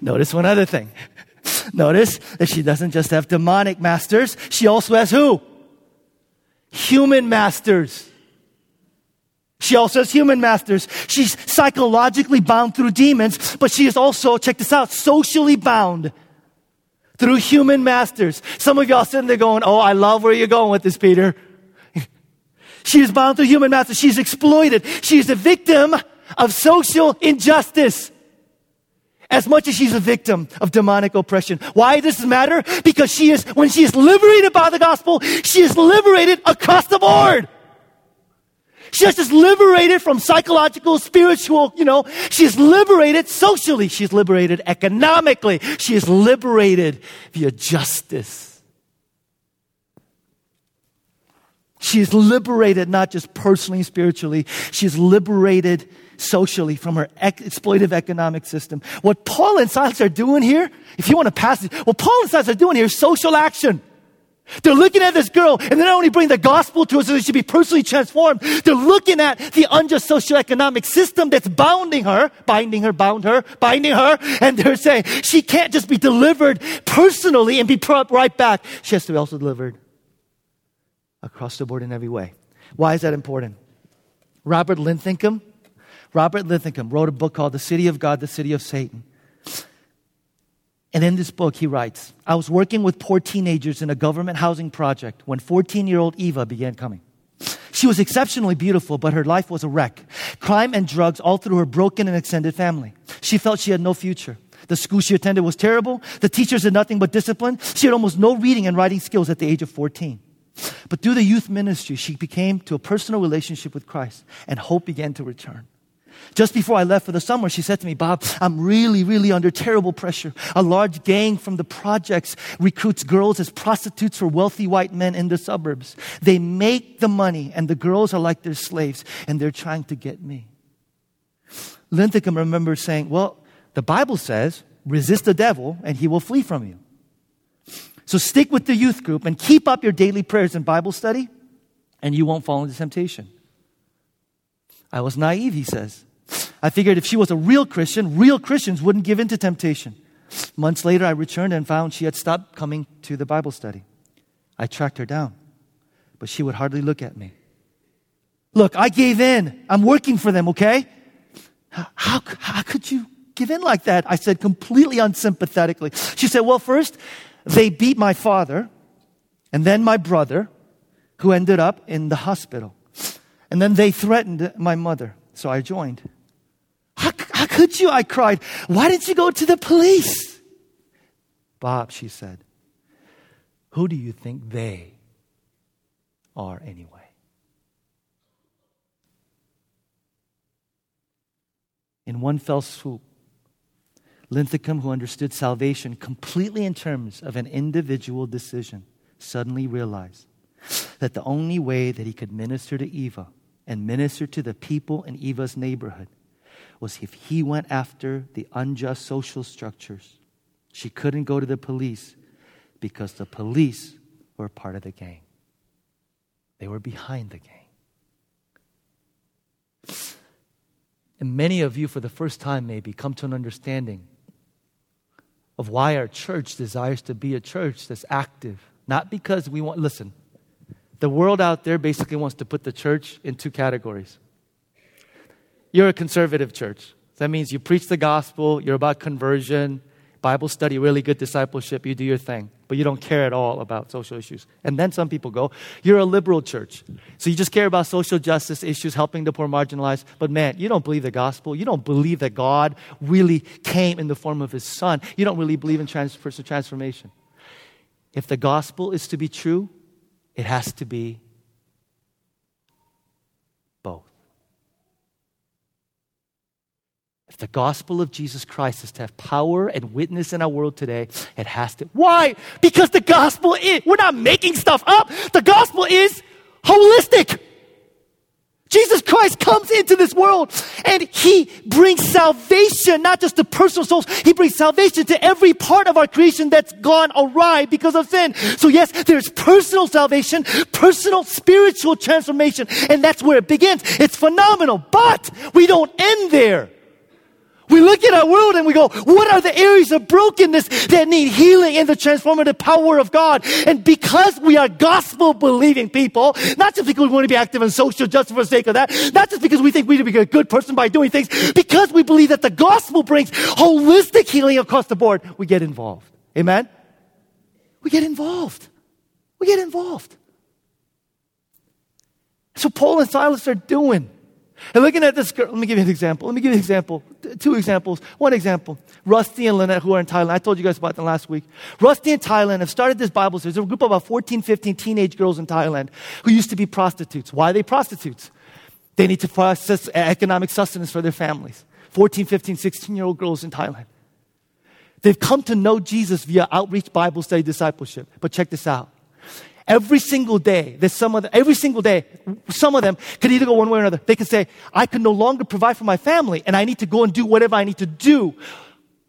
Notice one other thing. Notice that she doesn't just have demonic masters, she also has who? Human masters. She also has human masters. She's psychologically bound through demons, but she is also, check this out, socially bound through human masters. Some of y'all sitting there going, Oh, I love where you're going with this, Peter. she is bound through human masters. She's exploited. She's a victim of social injustice as much as she's a victim of demonic oppression. Why does this matter? Because she is, when she is liberated by the gospel, she is liberated across the board. She is just liberated from psychological, spiritual, you know, She's liberated socially. She's liberated economically. She is liberated via justice. She is liberated not just personally, spiritually. She's liberated socially from her exploitive economic system. What Paul and Silas are doing here, if you want to pass it, what Paul and Silas are doing here is social action. They're looking at this girl and they not only bring the gospel to her so that she should be personally transformed, they're looking at the unjust socioeconomic system that's bounding her, binding her, bound her, binding her, and they're saying she can't just be delivered personally and be brought right back. She has to be also delivered across the board in every way. Why is that important? Robert Linthicum, Robert Linthicum wrote a book called The City of God, The City of Satan. And in this book, he writes I was working with poor teenagers in a government housing project when 14 year old Eva began coming. She was exceptionally beautiful, but her life was a wreck. Crime and drugs all through her broken and extended family. She felt she had no future. The school she attended was terrible. The teachers did nothing but discipline. She had almost no reading and writing skills at the age of 14. But through the youth ministry, she became to a personal relationship with Christ, and hope began to return. Just before I left for the summer, she said to me, Bob, I'm really, really under terrible pressure. A large gang from the projects recruits girls as prostitutes for wealthy white men in the suburbs. They make the money, and the girls are like their slaves, and they're trying to get me. Linthicum remembers saying, Well, the Bible says, resist the devil, and he will flee from you. So stick with the youth group and keep up your daily prayers and Bible study, and you won't fall into temptation. I was naive, he says. I figured if she was a real Christian, real Christians wouldn't give in to temptation. Months later, I returned and found she had stopped coming to the Bible study. I tracked her down, but she would hardly look at me. Look, I gave in. I'm working for them, okay? How, how could you give in like that? I said completely unsympathetically. She said, Well, first, they beat my father, and then my brother, who ended up in the hospital. And then they threatened my mother, so I joined. How, could you? I cried. Why didn't you go to the police? Bob, she said, who do you think they are anyway? In one fell swoop, Linthicum, who understood salvation completely in terms of an individual decision, suddenly realized that the only way that he could minister to Eva and minister to the people in Eva's neighborhood was if he went after the unjust social structures. She couldn't go to the police because the police were part of the gang, they were behind the gang. And many of you, for the first time, maybe come to an understanding of why our church desires to be a church that's active. Not because we want, listen, the world out there basically wants to put the church in two categories. You're a conservative church. That means you preach the gospel, you're about conversion, Bible study, really good discipleship, you do your thing, but you don't care at all about social issues. And then some people go, You're a liberal church. So you just care about social justice issues, helping the poor marginalized, but man, you don't believe the gospel. You don't believe that God really came in the form of his son. You don't really believe in trans- personal transformation. If the gospel is to be true, it has to be both. The gospel of Jesus Christ is to have power and witness in our world today, it has to. Why? Because the gospel is, we're not making stuff up. The gospel is holistic. Jesus Christ comes into this world and he brings salvation, not just to personal souls. He brings salvation to every part of our creation that's gone awry because of sin. So yes, there's personal salvation, personal spiritual transformation, and that's where it begins. It's phenomenal, but we don't end there. We look at our world and we go, what are the areas of brokenness that need healing in the transformative power of God? And because we are gospel believing people, not just because we want to be active in social justice for the sake of that, not just because we think we need to be a good person by doing things, because we believe that the gospel brings holistic healing across the board, we get involved. Amen? We get involved. We get involved. So Paul and Silas are doing. And looking at this girl, let me give you an example. Let me give you an example. Two examples. One example. Rusty and Lynette, who are in Thailand. I told you guys about them last week. Rusty and Thailand have started this Bible series. There's a group of about 14, 15 teenage girls in Thailand who used to be prostitutes. Why are they prostitutes? They need to process economic sustenance for their families. 14, 15, 16 year old girls in Thailand. They've come to know Jesus via outreach Bible study discipleship. But check this out. Every single day, there's some of them, every single day, some of them could either go one way or another. They could say, I can no longer provide for my family and I need to go and do whatever I need to do.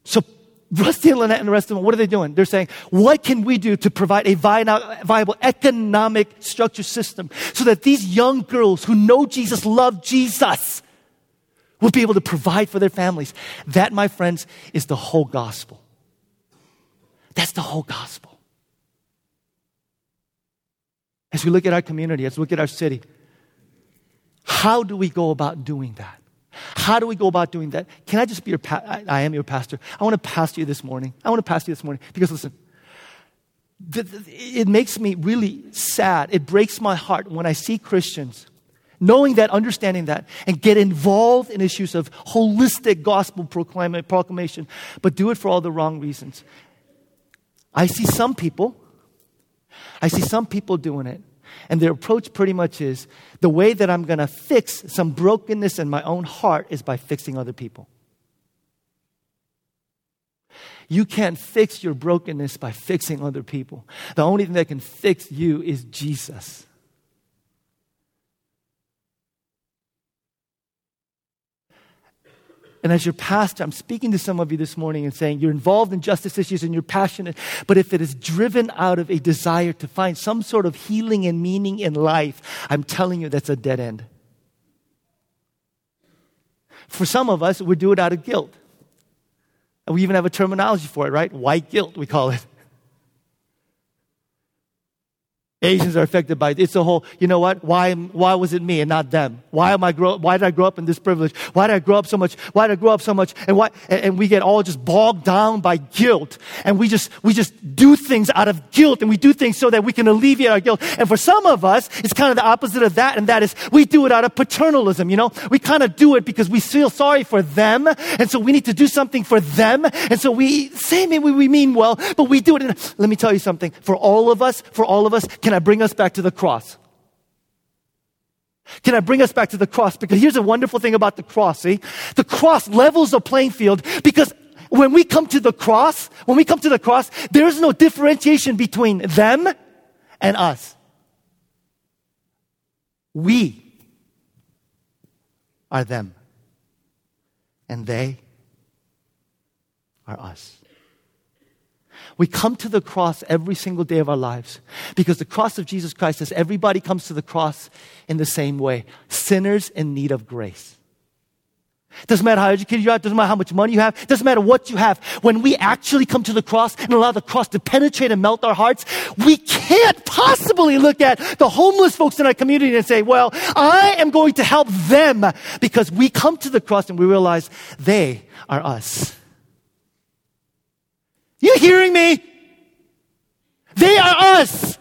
So Rusty and Lynette and the rest of them, what are they doing? They're saying, what can we do to provide a viable economic structure system so that these young girls who know Jesus, love Jesus, will be able to provide for their families? That, my friends, is the whole gospel. That's the whole gospel. As we look at our community, as we look at our city, how do we go about doing that? How do we go about doing that? Can I just be your pa- I, I am your pastor. I want to pastor you this morning. I want to pastor you this morning because listen, it makes me really sad. It breaks my heart when I see Christians knowing that, understanding that, and get involved in issues of holistic gospel proclamation, but do it for all the wrong reasons. I see some people I see some people doing it. And their approach pretty much is the way that I'm going to fix some brokenness in my own heart is by fixing other people. You can't fix your brokenness by fixing other people. The only thing that can fix you is Jesus. And as your pastor, I'm speaking to some of you this morning and saying you're involved in justice issues and you're passionate, but if it is driven out of a desire to find some sort of healing and meaning in life, I'm telling you that's a dead end. For some of us, we do it out of guilt. And we even have a terminology for it, right? White guilt, we call it. Asians are affected by it. It's a whole, you know what? Why, why was it me and not them? Why am I grow, why did I grow up in this privilege? Why did I grow up so much? Why did I grow up so much? And why, and, and we get all just bogged down by guilt. And we just, we just do things out of guilt and we do things so that we can alleviate our guilt. And for some of us, it's kind of the opposite of that. And that is we do it out of paternalism, you know? We kind of do it because we feel sorry for them. And so we need to do something for them. And so we say maybe we mean well, but we do it. In, let me tell you something. For all of us, for all of us, can I bring us back to the cross? Can I bring us back to the cross? Because here's a wonderful thing about the cross, see? The cross levels the playing field because when we come to the cross, when we come to the cross, there's no differentiation between them and us. We are them, and they are us. We come to the cross every single day of our lives because the cross of Jesus Christ says everybody comes to the cross in the same way sinners in need of grace. Doesn't matter how educated you are, doesn't matter how much money you have, doesn't matter what you have. When we actually come to the cross and allow the cross to penetrate and melt our hearts, we can't possibly look at the homeless folks in our community and say, well, I am going to help them because we come to the cross and we realize they are us. You hearing me? They are us.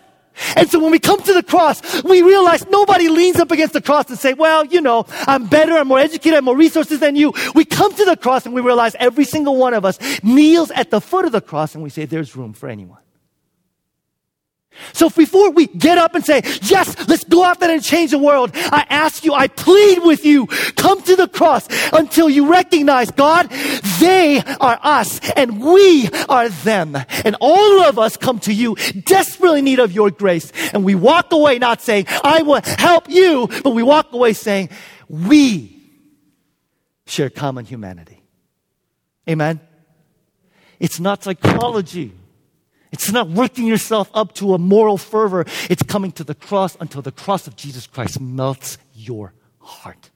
And so when we come to the cross, we realize nobody leans up against the cross and say, well, you know, I'm better, I'm more educated, I have more resources than you. We come to the cross and we realize every single one of us kneels at the foot of the cross and we say, there's room for anyone. So before we get up and say, yes, let's go out there and change the world, I ask you, I plead with you, come to the cross until you recognize, God, they are us and we are them. And all of us come to you desperately in need of your grace. And we walk away not saying, I will help you, but we walk away saying, we share common humanity. Amen. It's not psychology. It's not working yourself up to a moral fervor. It's coming to the cross until the cross of Jesus Christ melts your heart.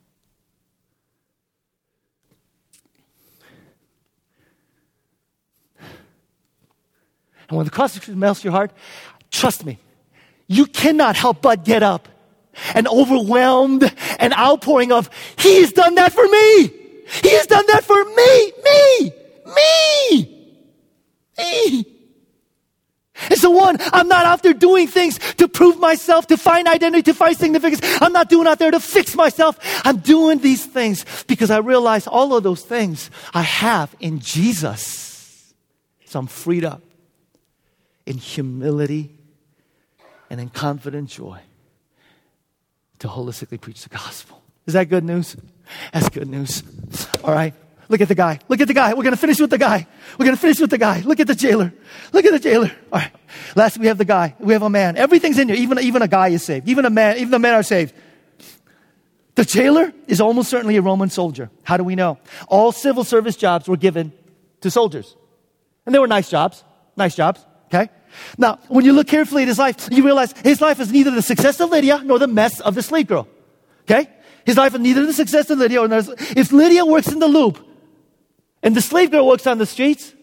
And when the cross melts your heart, trust me, you cannot help but get up and overwhelmed and outpouring of, He has done that for me. He has done that for me, me, me, me. And so one, I'm not out there doing things to prove myself, to find identity, to find significance. I'm not doing out there to fix myself. I'm doing these things because I realize all of those things I have in Jesus. So I'm freed up in humility and in confident joy to holistically preach the gospel. Is that good news? That's good news. All right. Look at the guy. Look at the guy. We're going to finish with the guy. We're going to finish with the guy. Look at the jailer. Look at the jailer. All right. Last, we have the guy. We have a man. Everything's in here. Even, even a guy is saved. Even a man, even the men are saved. The jailer is almost certainly a Roman soldier. How do we know? All civil service jobs were given to soldiers. And they were nice jobs. Nice jobs. Okay? Now, when you look carefully at his life, you realize his life is neither the success of Lydia nor the mess of the slave girl. Okay? His life is neither the success of Lydia or if Lydia works in the loop, and the slave girl works on the streets.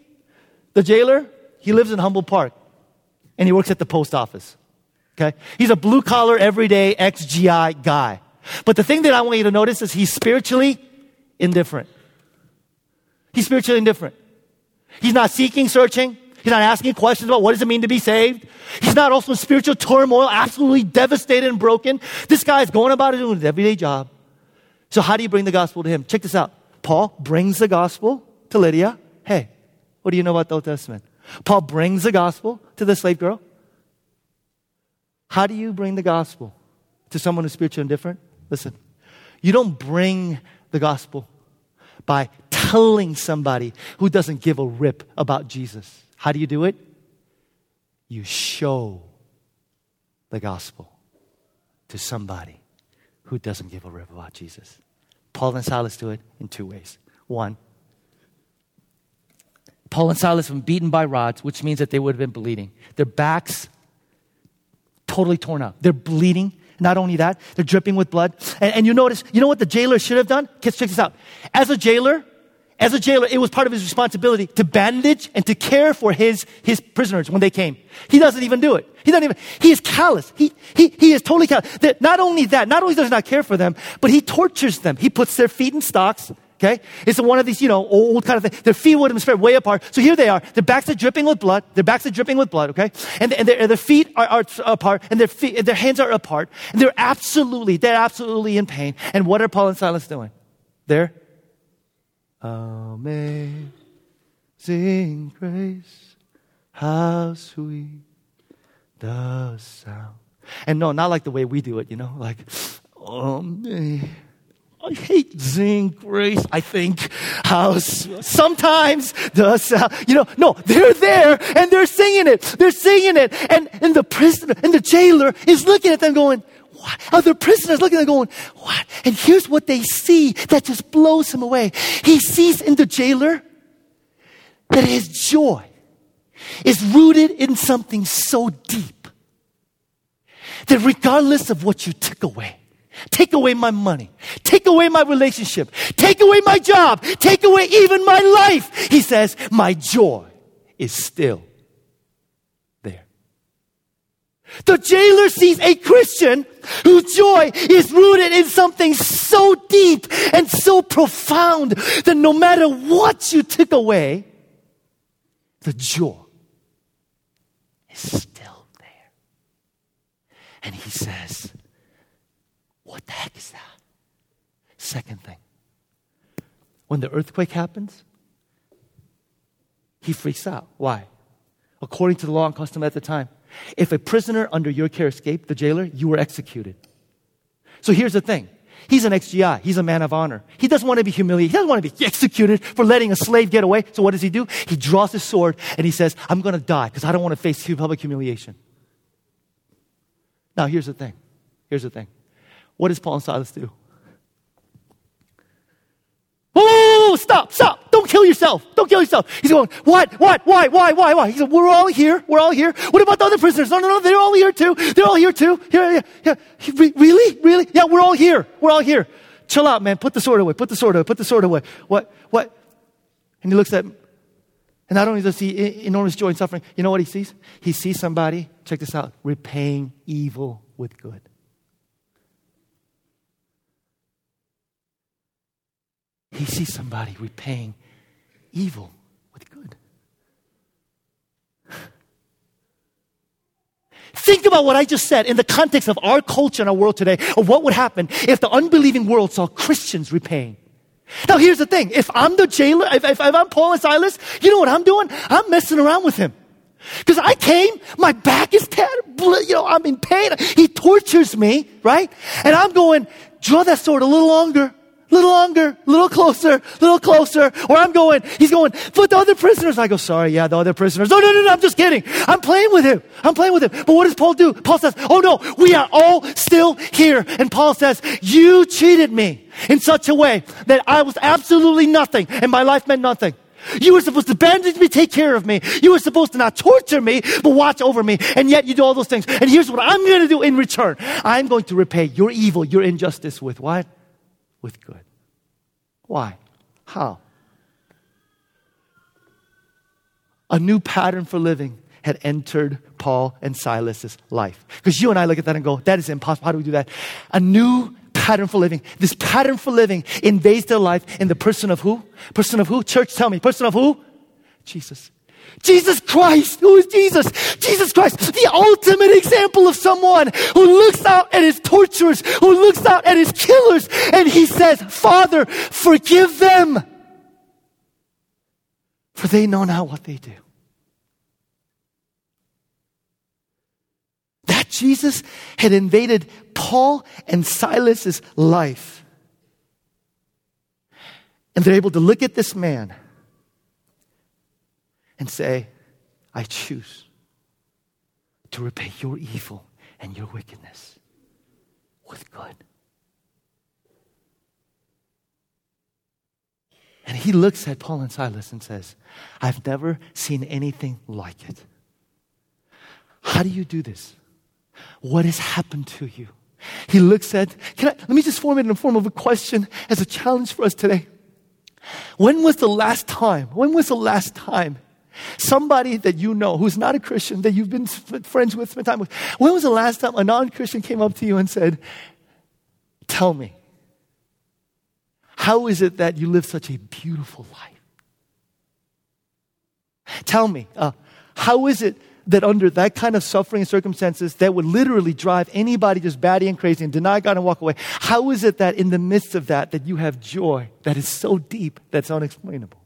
The jailer, he lives in Humboldt Park and he works at the post office. Okay? He's a blue collar, everyday ex GI guy. But the thing that I want you to notice is he's spiritually indifferent. He's spiritually indifferent. He's not seeking, searching. He's not asking questions about what does it mean to be saved. He's not also in spiritual turmoil, absolutely devastated and broken. This guy is going about doing his everyday job. So how do you bring the gospel to him? Check this out. Paul brings the gospel to Lydia, hey, what do you know about the Old Testament? Paul brings the gospel to the slave girl. How do you bring the gospel to someone who's spiritually indifferent? Listen, you don't bring the gospel by telling somebody who doesn't give a rip about Jesus. How do you do it? You show the gospel to somebody who doesn't give a rip about Jesus. Paul and Silas do it in two ways. One, Paul and Silas have been beaten by rods, which means that they would have been bleeding. Their backs totally torn up. They're bleeding. Not only that, they're dripping with blood. And, and you notice, you know what the jailer should have done? Kids, check this out. As a jailer, as a jailer, it was part of his responsibility to bandage and to care for his, his prisoners when they came. He doesn't even do it. He doesn't even, he is callous. He, he, he is totally callous. Not only that, not only does he not care for them, but he tortures them. He puts their feet in stocks. Okay? It's one of these, you know, old kind of thing. Their feet would have been spread way apart. So here they are. Their backs are dripping with blood. Their backs are dripping with blood, okay? And, and, their, and their feet are, are, apart and their feet, and their hands are apart. And they're absolutely, they're absolutely in pain. And what are Paul and Silas doing? They're Amazing grace, how sweet the sound. And no, not like the way we do it, you know, like, um, I hate zing grace. I think how sometimes the you know, no, they're there and they're singing it. They're singing it. And, and the prisoner and the jailer is looking at them going, what? Uh, Other prisoners looking at them going, what? And here's what they see that just blows him away. He sees in the jailer that his joy is rooted in something so deep that regardless of what you took away, take away my money, take away my relationship, take away my job, take away even my life, he says, my joy is still there. the jailer sees a Christian whose joy is rooted in something so deep and so profound that no matter what you took away, the joy is still there. And he says, the heck is that? Second thing, when the earthquake happens, he freaks out. Why? According to the law and custom at the time, if a prisoner under your care escaped, the jailer, you were executed. So here's the thing. He's an ex GI. He's a man of honor. He doesn't want to be humiliated. He doesn't want to be executed for letting a slave get away. So what does he do? He draws his sword and he says, I'm going to die because I don't want to face public humiliation. Now, here's the thing. Here's the thing. What does Paul and Silas do? Oh, stop, stop. Don't kill yourself. Don't kill yourself. He's going, what, what, why, why, why, why? He said, we're all here. We're all here. What about the other prisoners? No, no, no. They're all here too. They're all here too. Yeah, yeah, yeah. Really? Really? Yeah, we're all here. We're all here. Chill out, man. Put the sword away. Put the sword away. Put the sword away. What, what? And he looks at, and not only does he see enormous joy and suffering, you know what he sees? He sees somebody, check this out, repaying evil with good. He sees somebody repaying evil with good. Think about what I just said in the context of our culture and our world today, of what would happen if the unbelieving world saw Christians repaying. Now, here's the thing. If I'm the jailer, if, if, if I'm Paul and Silas, you know what I'm doing? I'm messing around with him. Because I came, my back is tattered, you know, I'm in pain. He tortures me, right? And I'm going, draw that sword a little longer little longer, little closer, little closer. Or I'm going, he's going, but the other prisoners. I go, sorry, yeah, the other prisoners. No, no, no, no, I'm just kidding. I'm playing with him. I'm playing with him. But what does Paul do? Paul says, oh no, we are all still here. And Paul says, you cheated me in such a way that I was absolutely nothing and my life meant nothing. You were supposed to bandage me, take care of me. You were supposed to not torture me, but watch over me. And yet you do all those things. And here's what I'm going to do in return. I'm going to repay your evil, your injustice with what? With good. Why? How? A new pattern for living had entered Paul and Silas's life. Because you and I look at that and go, that is impossible. How do we do that? A new pattern for living. This pattern for living invades their life in the person of who? Person of who? Church, tell me. Person of who? Jesus. Jesus Christ. Who is Jesus? Jesus Christ, the ultimate example of someone who looks out at his torturers, who looks out at his killers, and he says, Father, forgive them, for they know not what they do. That Jesus had invaded Paul and Silas's life. And they're able to look at this man and say, I choose to repay your evil and your wickedness with good. And he looks at Paul and Silas and says, I've never seen anything like it. How do you do this? What has happened to you? He looks at, can I, let me just form it in the form of a question as a challenge for us today. When was the last time? When was the last time somebody that you know who's not a Christian, that you've been friends with, spent time with, when was the last time a non Christian came up to you and said, Tell me, how is it that you live such a beautiful life? Tell me, uh, how is it that under that kind of suffering and circumstances that would literally drive anybody just batty and crazy and deny God and walk away, how is it that in the midst of that that you have joy that is so deep that's unexplainable?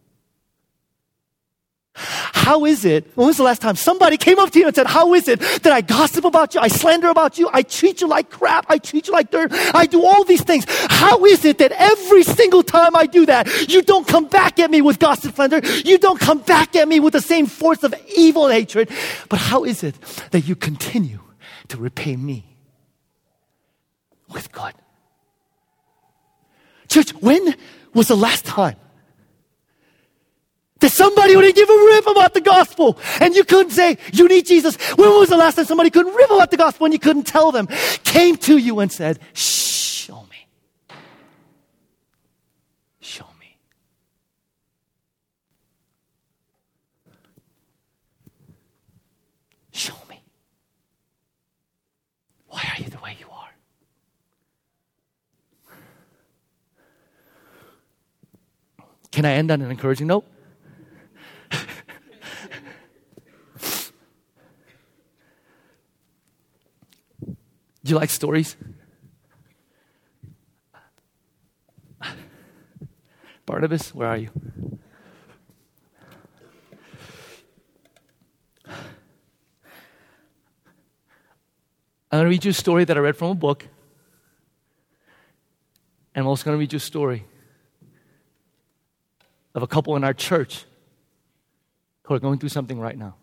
How is it, when was the last time somebody came up to you and said, How is it that I gossip about you, I slander about you, I treat you like crap, I treat you like dirt, I do all these things? How is it that every single time I do that, you don't come back at me with gossip, slander, you don't come back at me with the same force of evil and hatred, but how is it that you continue to repay me with God? Church, when was the last time that somebody wouldn't give a rip about the gospel and you couldn't say, you need Jesus. When was the last time somebody couldn't rip about the gospel and you couldn't tell them, came to you and said, show me. Show me. Show me. Why are you the way you are? Can I end on an encouraging note? Do you like stories? Barnabas, where are you? I'm going to read you a story that I read from a book. And I'm also going to read you a story of a couple in our church who are going through something right now.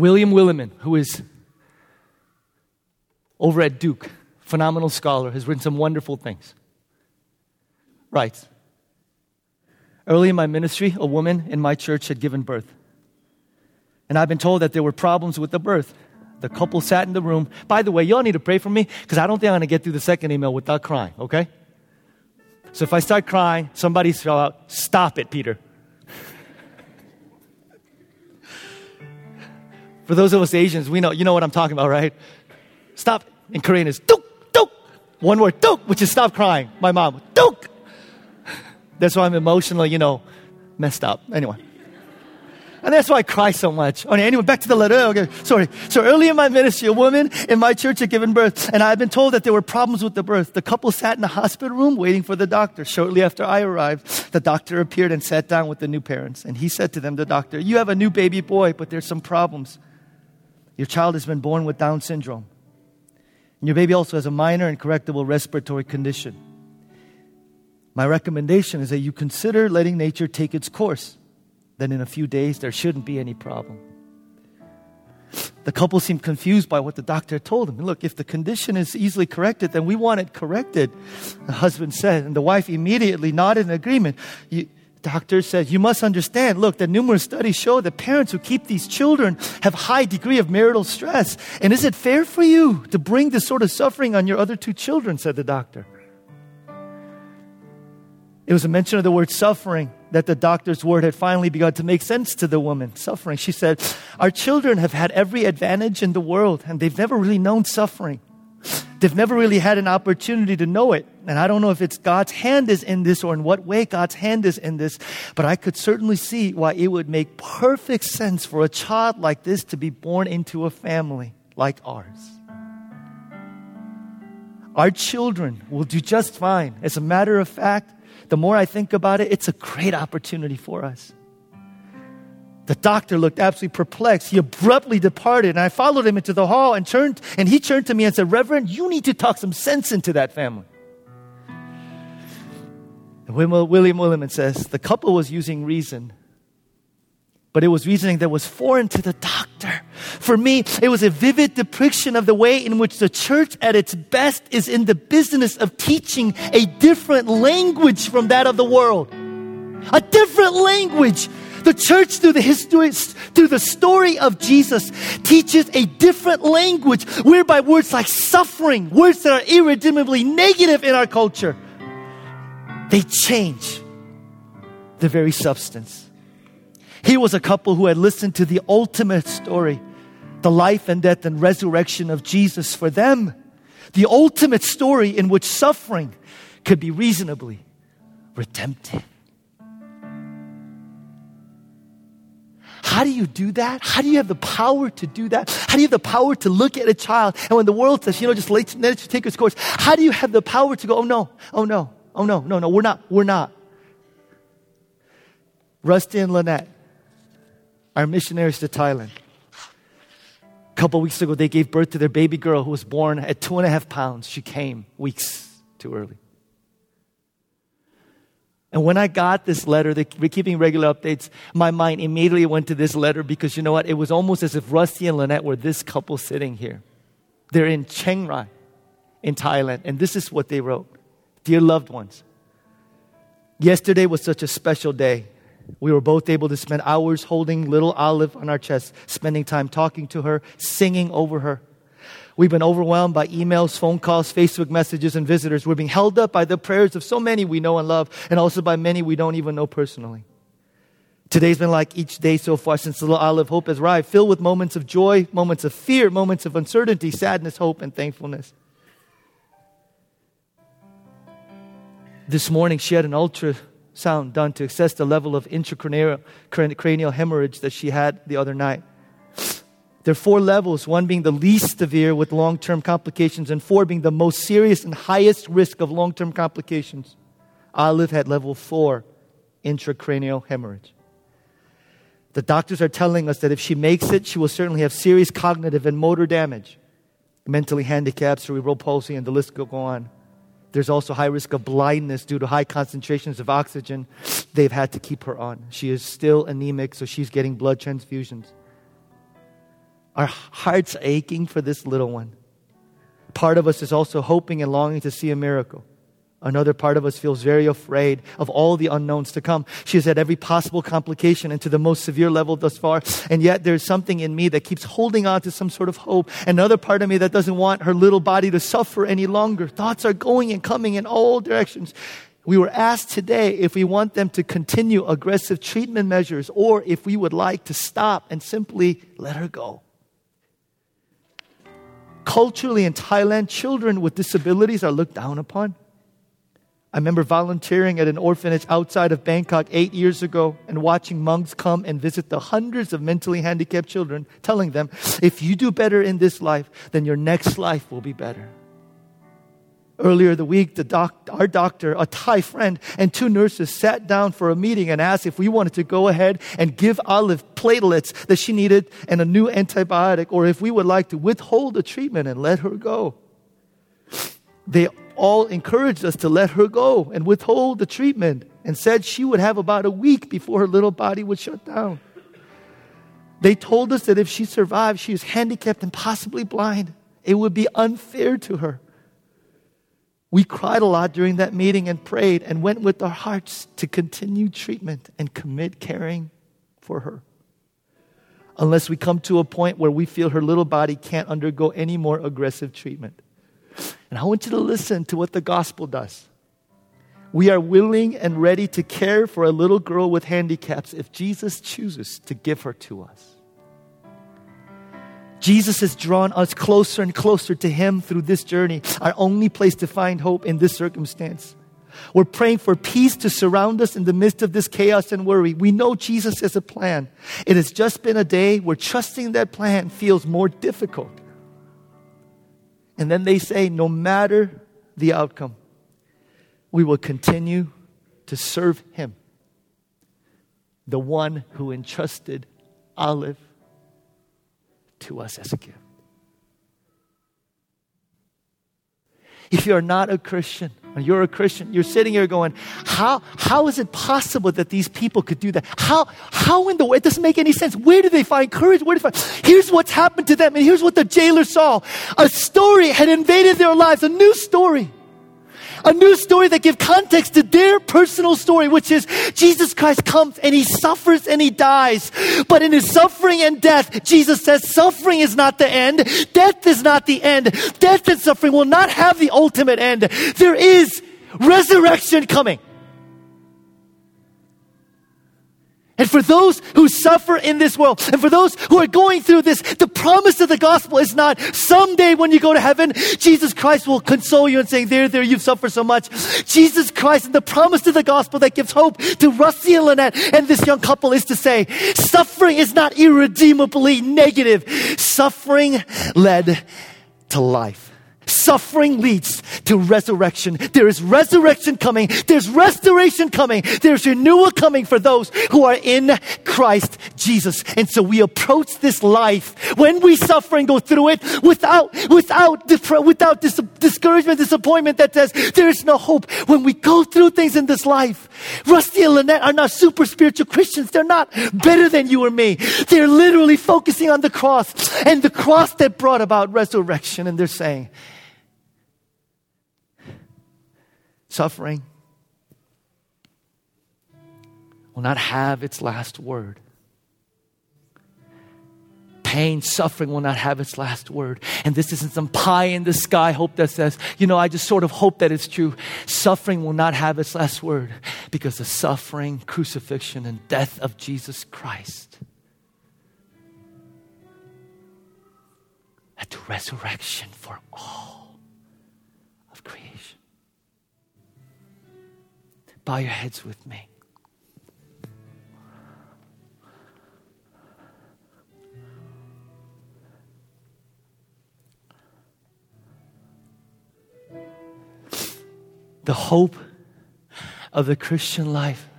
William Willimon, who is over at Duke, phenomenal scholar, has written some wonderful things. Writes Early in my ministry, a woman in my church had given birth. And I've been told that there were problems with the birth. The couple sat in the room. By the way, y'all need to pray for me because I don't think I'm going to get through the second email without crying, okay? So if I start crying, somebody shout out, Stop it, Peter. For those of us Asians, we know, you know what I'm talking about, right? Stop. In Korean is duk, duk. One word, duk, which is stop crying. My mom, duk. That's why I'm emotionally, you know, messed up. Anyway. And that's why I cry so much. Okay, anyway, back to the letter. Okay, sorry. So early in my ministry, a woman in my church had given birth, and I had been told that there were problems with the birth. The couple sat in the hospital room waiting for the doctor. Shortly after I arrived, the doctor appeared and sat down with the new parents. And he said to them, the doctor, you have a new baby boy, but there's some problems. Your child has been born with Down syndrome. And your baby also has a minor and correctable respiratory condition. My recommendation is that you consider letting nature take its course. Then, in a few days, there shouldn't be any problem. The couple seemed confused by what the doctor told them. Look, if the condition is easily corrected, then we want it corrected, the husband said. And the wife immediately nodded in agreement. You, doctor says, you must understand, look, the numerous studies show that parents who keep these children have high degree of marital stress. And is it fair for you to bring this sort of suffering on your other two children? said the doctor. It was a mention of the word suffering that the doctor's word had finally begun to make sense to the woman. Suffering. She said, Our children have had every advantage in the world, and they've never really known suffering. They've never really had an opportunity to know it. And I don't know if it's God's hand is in this or in what way God's hand is in this, but I could certainly see why it would make perfect sense for a child like this to be born into a family like ours. Our children will do just fine. As a matter of fact, the more I think about it, it's a great opportunity for us. The doctor looked absolutely perplexed. He abruptly departed, and I followed him into the hall and turned, and he turned to me and said, Reverend, you need to talk some sense into that family. And William Willimon says, the couple was using reason, but it was reasoning that was foreign to the doctor. For me, it was a vivid depiction of the way in which the church at its best is in the business of teaching a different language from that of the world. A different language The church, through the history, through the story of Jesus, teaches a different language whereby words like suffering, words that are irredeemably negative in our culture, they change the very substance. Here was a couple who had listened to the ultimate story, the life and death and resurrection of Jesus for them, the ultimate story in which suffering could be reasonably redemptive. How do you do that? How do you have the power to do that? How do you have the power to look at a child and when the world says, you know, just let, you take its course, how do you have the power to go, oh no, oh no, oh no, no, no, we're not, we're not. Rusty and Lynette, our missionaries to Thailand. A couple weeks ago, they gave birth to their baby girl who was born at two and a half pounds. She came weeks too early. And when I got this letter, they were keeping regular updates, my mind immediately went to this letter because you know what? It was almost as if Rusty and Lynette were this couple sitting here. They're in Chiang Rai in Thailand, and this is what they wrote Dear loved ones, yesterday was such a special day. We were both able to spend hours holding little Olive on our chest, spending time talking to her, singing over her. We've been overwhelmed by emails, phone calls, Facebook messages, and visitors. We're being held up by the prayers of so many we know and love, and also by many we don't even know personally. Today's been like each day so far since the little Olive Hope has arrived, filled with moments of joy, moments of fear, moments of uncertainty, sadness, hope, and thankfulness. This morning, she had an ultrasound done to assess the level of intracranial hemorrhage that she had the other night. There are four levels, one being the least severe with long term complications, and four being the most serious and highest risk of long term complications. Olive had level four intracranial hemorrhage. The doctors are telling us that if she makes it, she will certainly have serious cognitive and motor damage, mentally handicapped, cerebral palsy, and the list will go on. There's also high risk of blindness due to high concentrations of oxygen they've had to keep her on. She is still anemic, so she's getting blood transfusions. Our hearts aching for this little one. Part of us is also hoping and longing to see a miracle. Another part of us feels very afraid of all the unknowns to come. She has had every possible complication and to the most severe level thus far. And yet there's something in me that keeps holding on to some sort of hope. Another part of me that doesn't want her little body to suffer any longer. Thoughts are going and coming in all directions. We were asked today if we want them to continue aggressive treatment measures or if we would like to stop and simply let her go. Culturally in Thailand, children with disabilities are looked down upon. I remember volunteering at an orphanage outside of Bangkok eight years ago and watching monks come and visit the hundreds of mentally handicapped children, telling them, if you do better in this life, then your next life will be better. Earlier the week, the doc, our doctor, a Thai friend, and two nurses sat down for a meeting and asked if we wanted to go ahead and give Olive platelets that she needed and a new antibiotic, or if we would like to withhold the treatment and let her go. They all encouraged us to let her go and withhold the treatment and said she would have about a week before her little body would shut down. They told us that if she survived, she is handicapped and possibly blind. It would be unfair to her. We cried a lot during that meeting and prayed and went with our hearts to continue treatment and commit caring for her. Unless we come to a point where we feel her little body can't undergo any more aggressive treatment. And I want you to listen to what the gospel does. We are willing and ready to care for a little girl with handicaps if Jesus chooses to give her to us. Jesus has drawn us closer and closer to Him through this journey, our only place to find hope in this circumstance. We're praying for peace to surround us in the midst of this chaos and worry. We know Jesus has a plan. It has just been a day where trusting that plan feels more difficult. And then they say, no matter the outcome, we will continue to serve Him, the one who entrusted Olive to us as a gift. If you're not a Christian, or you're a Christian, you're sitting here going, how, how is it possible that these people could do that? How, how in the way? It doesn't make any sense. Where do they find courage? Where do they find? Here's what's happened to them, and here's what the jailer saw. A story had invaded their lives, a new story. A new story that gives context to their personal story, which is Jesus Christ comes and he suffers and he dies. But in his suffering and death, Jesus says suffering is not the end. Death is not the end. Death and suffering will not have the ultimate end. There is resurrection coming. And for those who suffer in this world, and for those who are going through this, the promise of the gospel is not someday when you go to heaven, Jesus Christ will console you and saying, there, there, you've suffered so much. Jesus Christ and the promise of the gospel that gives hope to Rusty and Lynette and this young couple is to say, suffering is not irredeemably negative. Suffering led to life. Suffering leads to resurrection. There is resurrection coming. There's restoration coming. There's renewal coming for those who are in Christ Jesus. And so we approach this life when we suffer and go through it without, without, without dis- discouragement, disappointment that says there is no hope. When we go through things in this life, Rusty and Lynette are not super spiritual Christians. They're not better than you or me. They're literally focusing on the cross and the cross that brought about resurrection. And they're saying, Suffering will not have its last word. Pain, suffering will not have its last word. And this isn't some pie in the sky hope that says, you know, I just sort of hope that it's true. Suffering will not have its last word because the suffering, crucifixion, and death of Jesus Christ at the resurrection for all. Bow your heads with me. The hope of the Christian life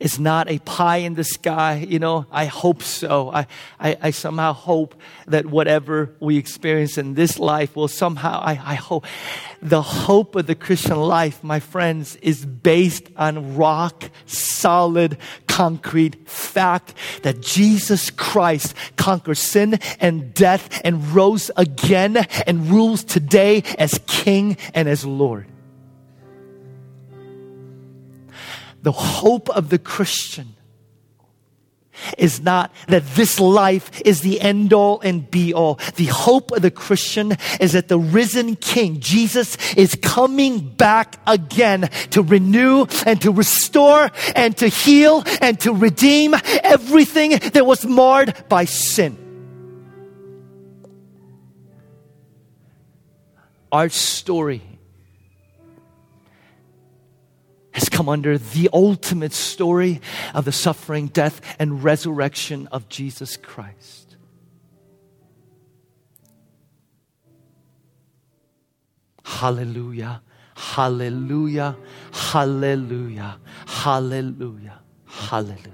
is not a pie in the sky. You know, I hope so. I, I, I, somehow hope that whatever we experience in this life will somehow, I, I hope. The hope of the Christian life, my friends, is based on rock solid, concrete fact that Jesus Christ conquered sin and death and rose again and rules today as King and as Lord. The hope of the Christian is not that this life is the end all and be all. The hope of the Christian is that the risen King, Jesus, is coming back again to renew and to restore and to heal and to redeem everything that was marred by sin. Our story has come under the ultimate story of the suffering, death, and resurrection of Jesus Christ. Hallelujah, hallelujah, hallelujah, hallelujah, hallelujah.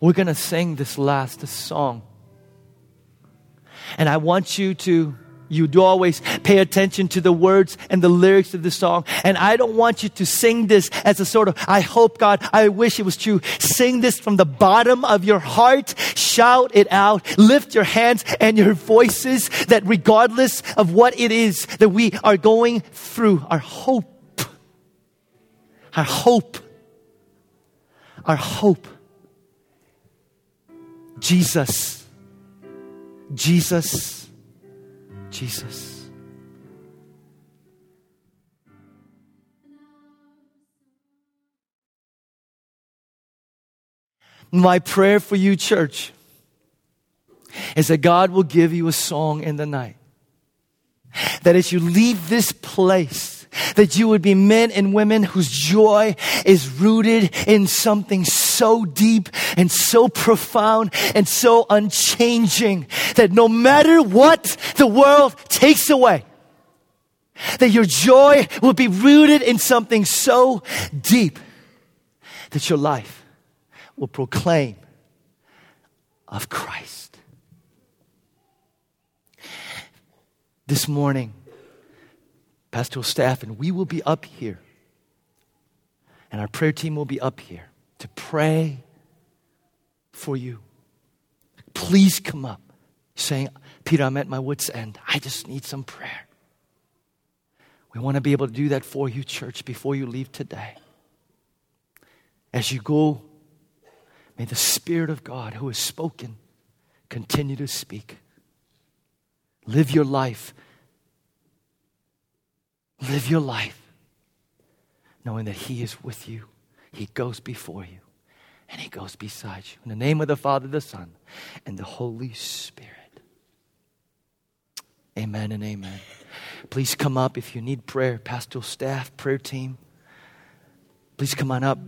We're going to sing this last song. And I want you to you do always pay attention to the words and the lyrics of the song. And I don't want you to sing this as a sort of, I hope God, I wish it was true. Sing this from the bottom of your heart. Shout it out. Lift your hands and your voices that regardless of what it is that we are going through, our hope, our hope, our hope, Jesus, Jesus, Jesus. My prayer for you, church, is that God will give you a song in the night. That as you leave this place, that you would be men and women whose joy is rooted in something so deep and so profound and so unchanging that no matter what the world takes away, that your joy will be rooted in something so deep that your life will proclaim of Christ. This morning, pastoral staff, and we will be up here. And our prayer team will be up here to pray for you. Please come up. saying, Peter, I'm at my wits' end. I just need some prayer. We want to be able to do that for you, church, before you leave today. As you go, may the Spirit of God who has spoken continue to speak. Live your life. Live your life knowing that He is with you, He goes before you, and He goes beside you. In the name of the Father, the Son, and the Holy Spirit. Amen and amen. Please come up if you need prayer, pastoral staff, prayer team. Please come on up.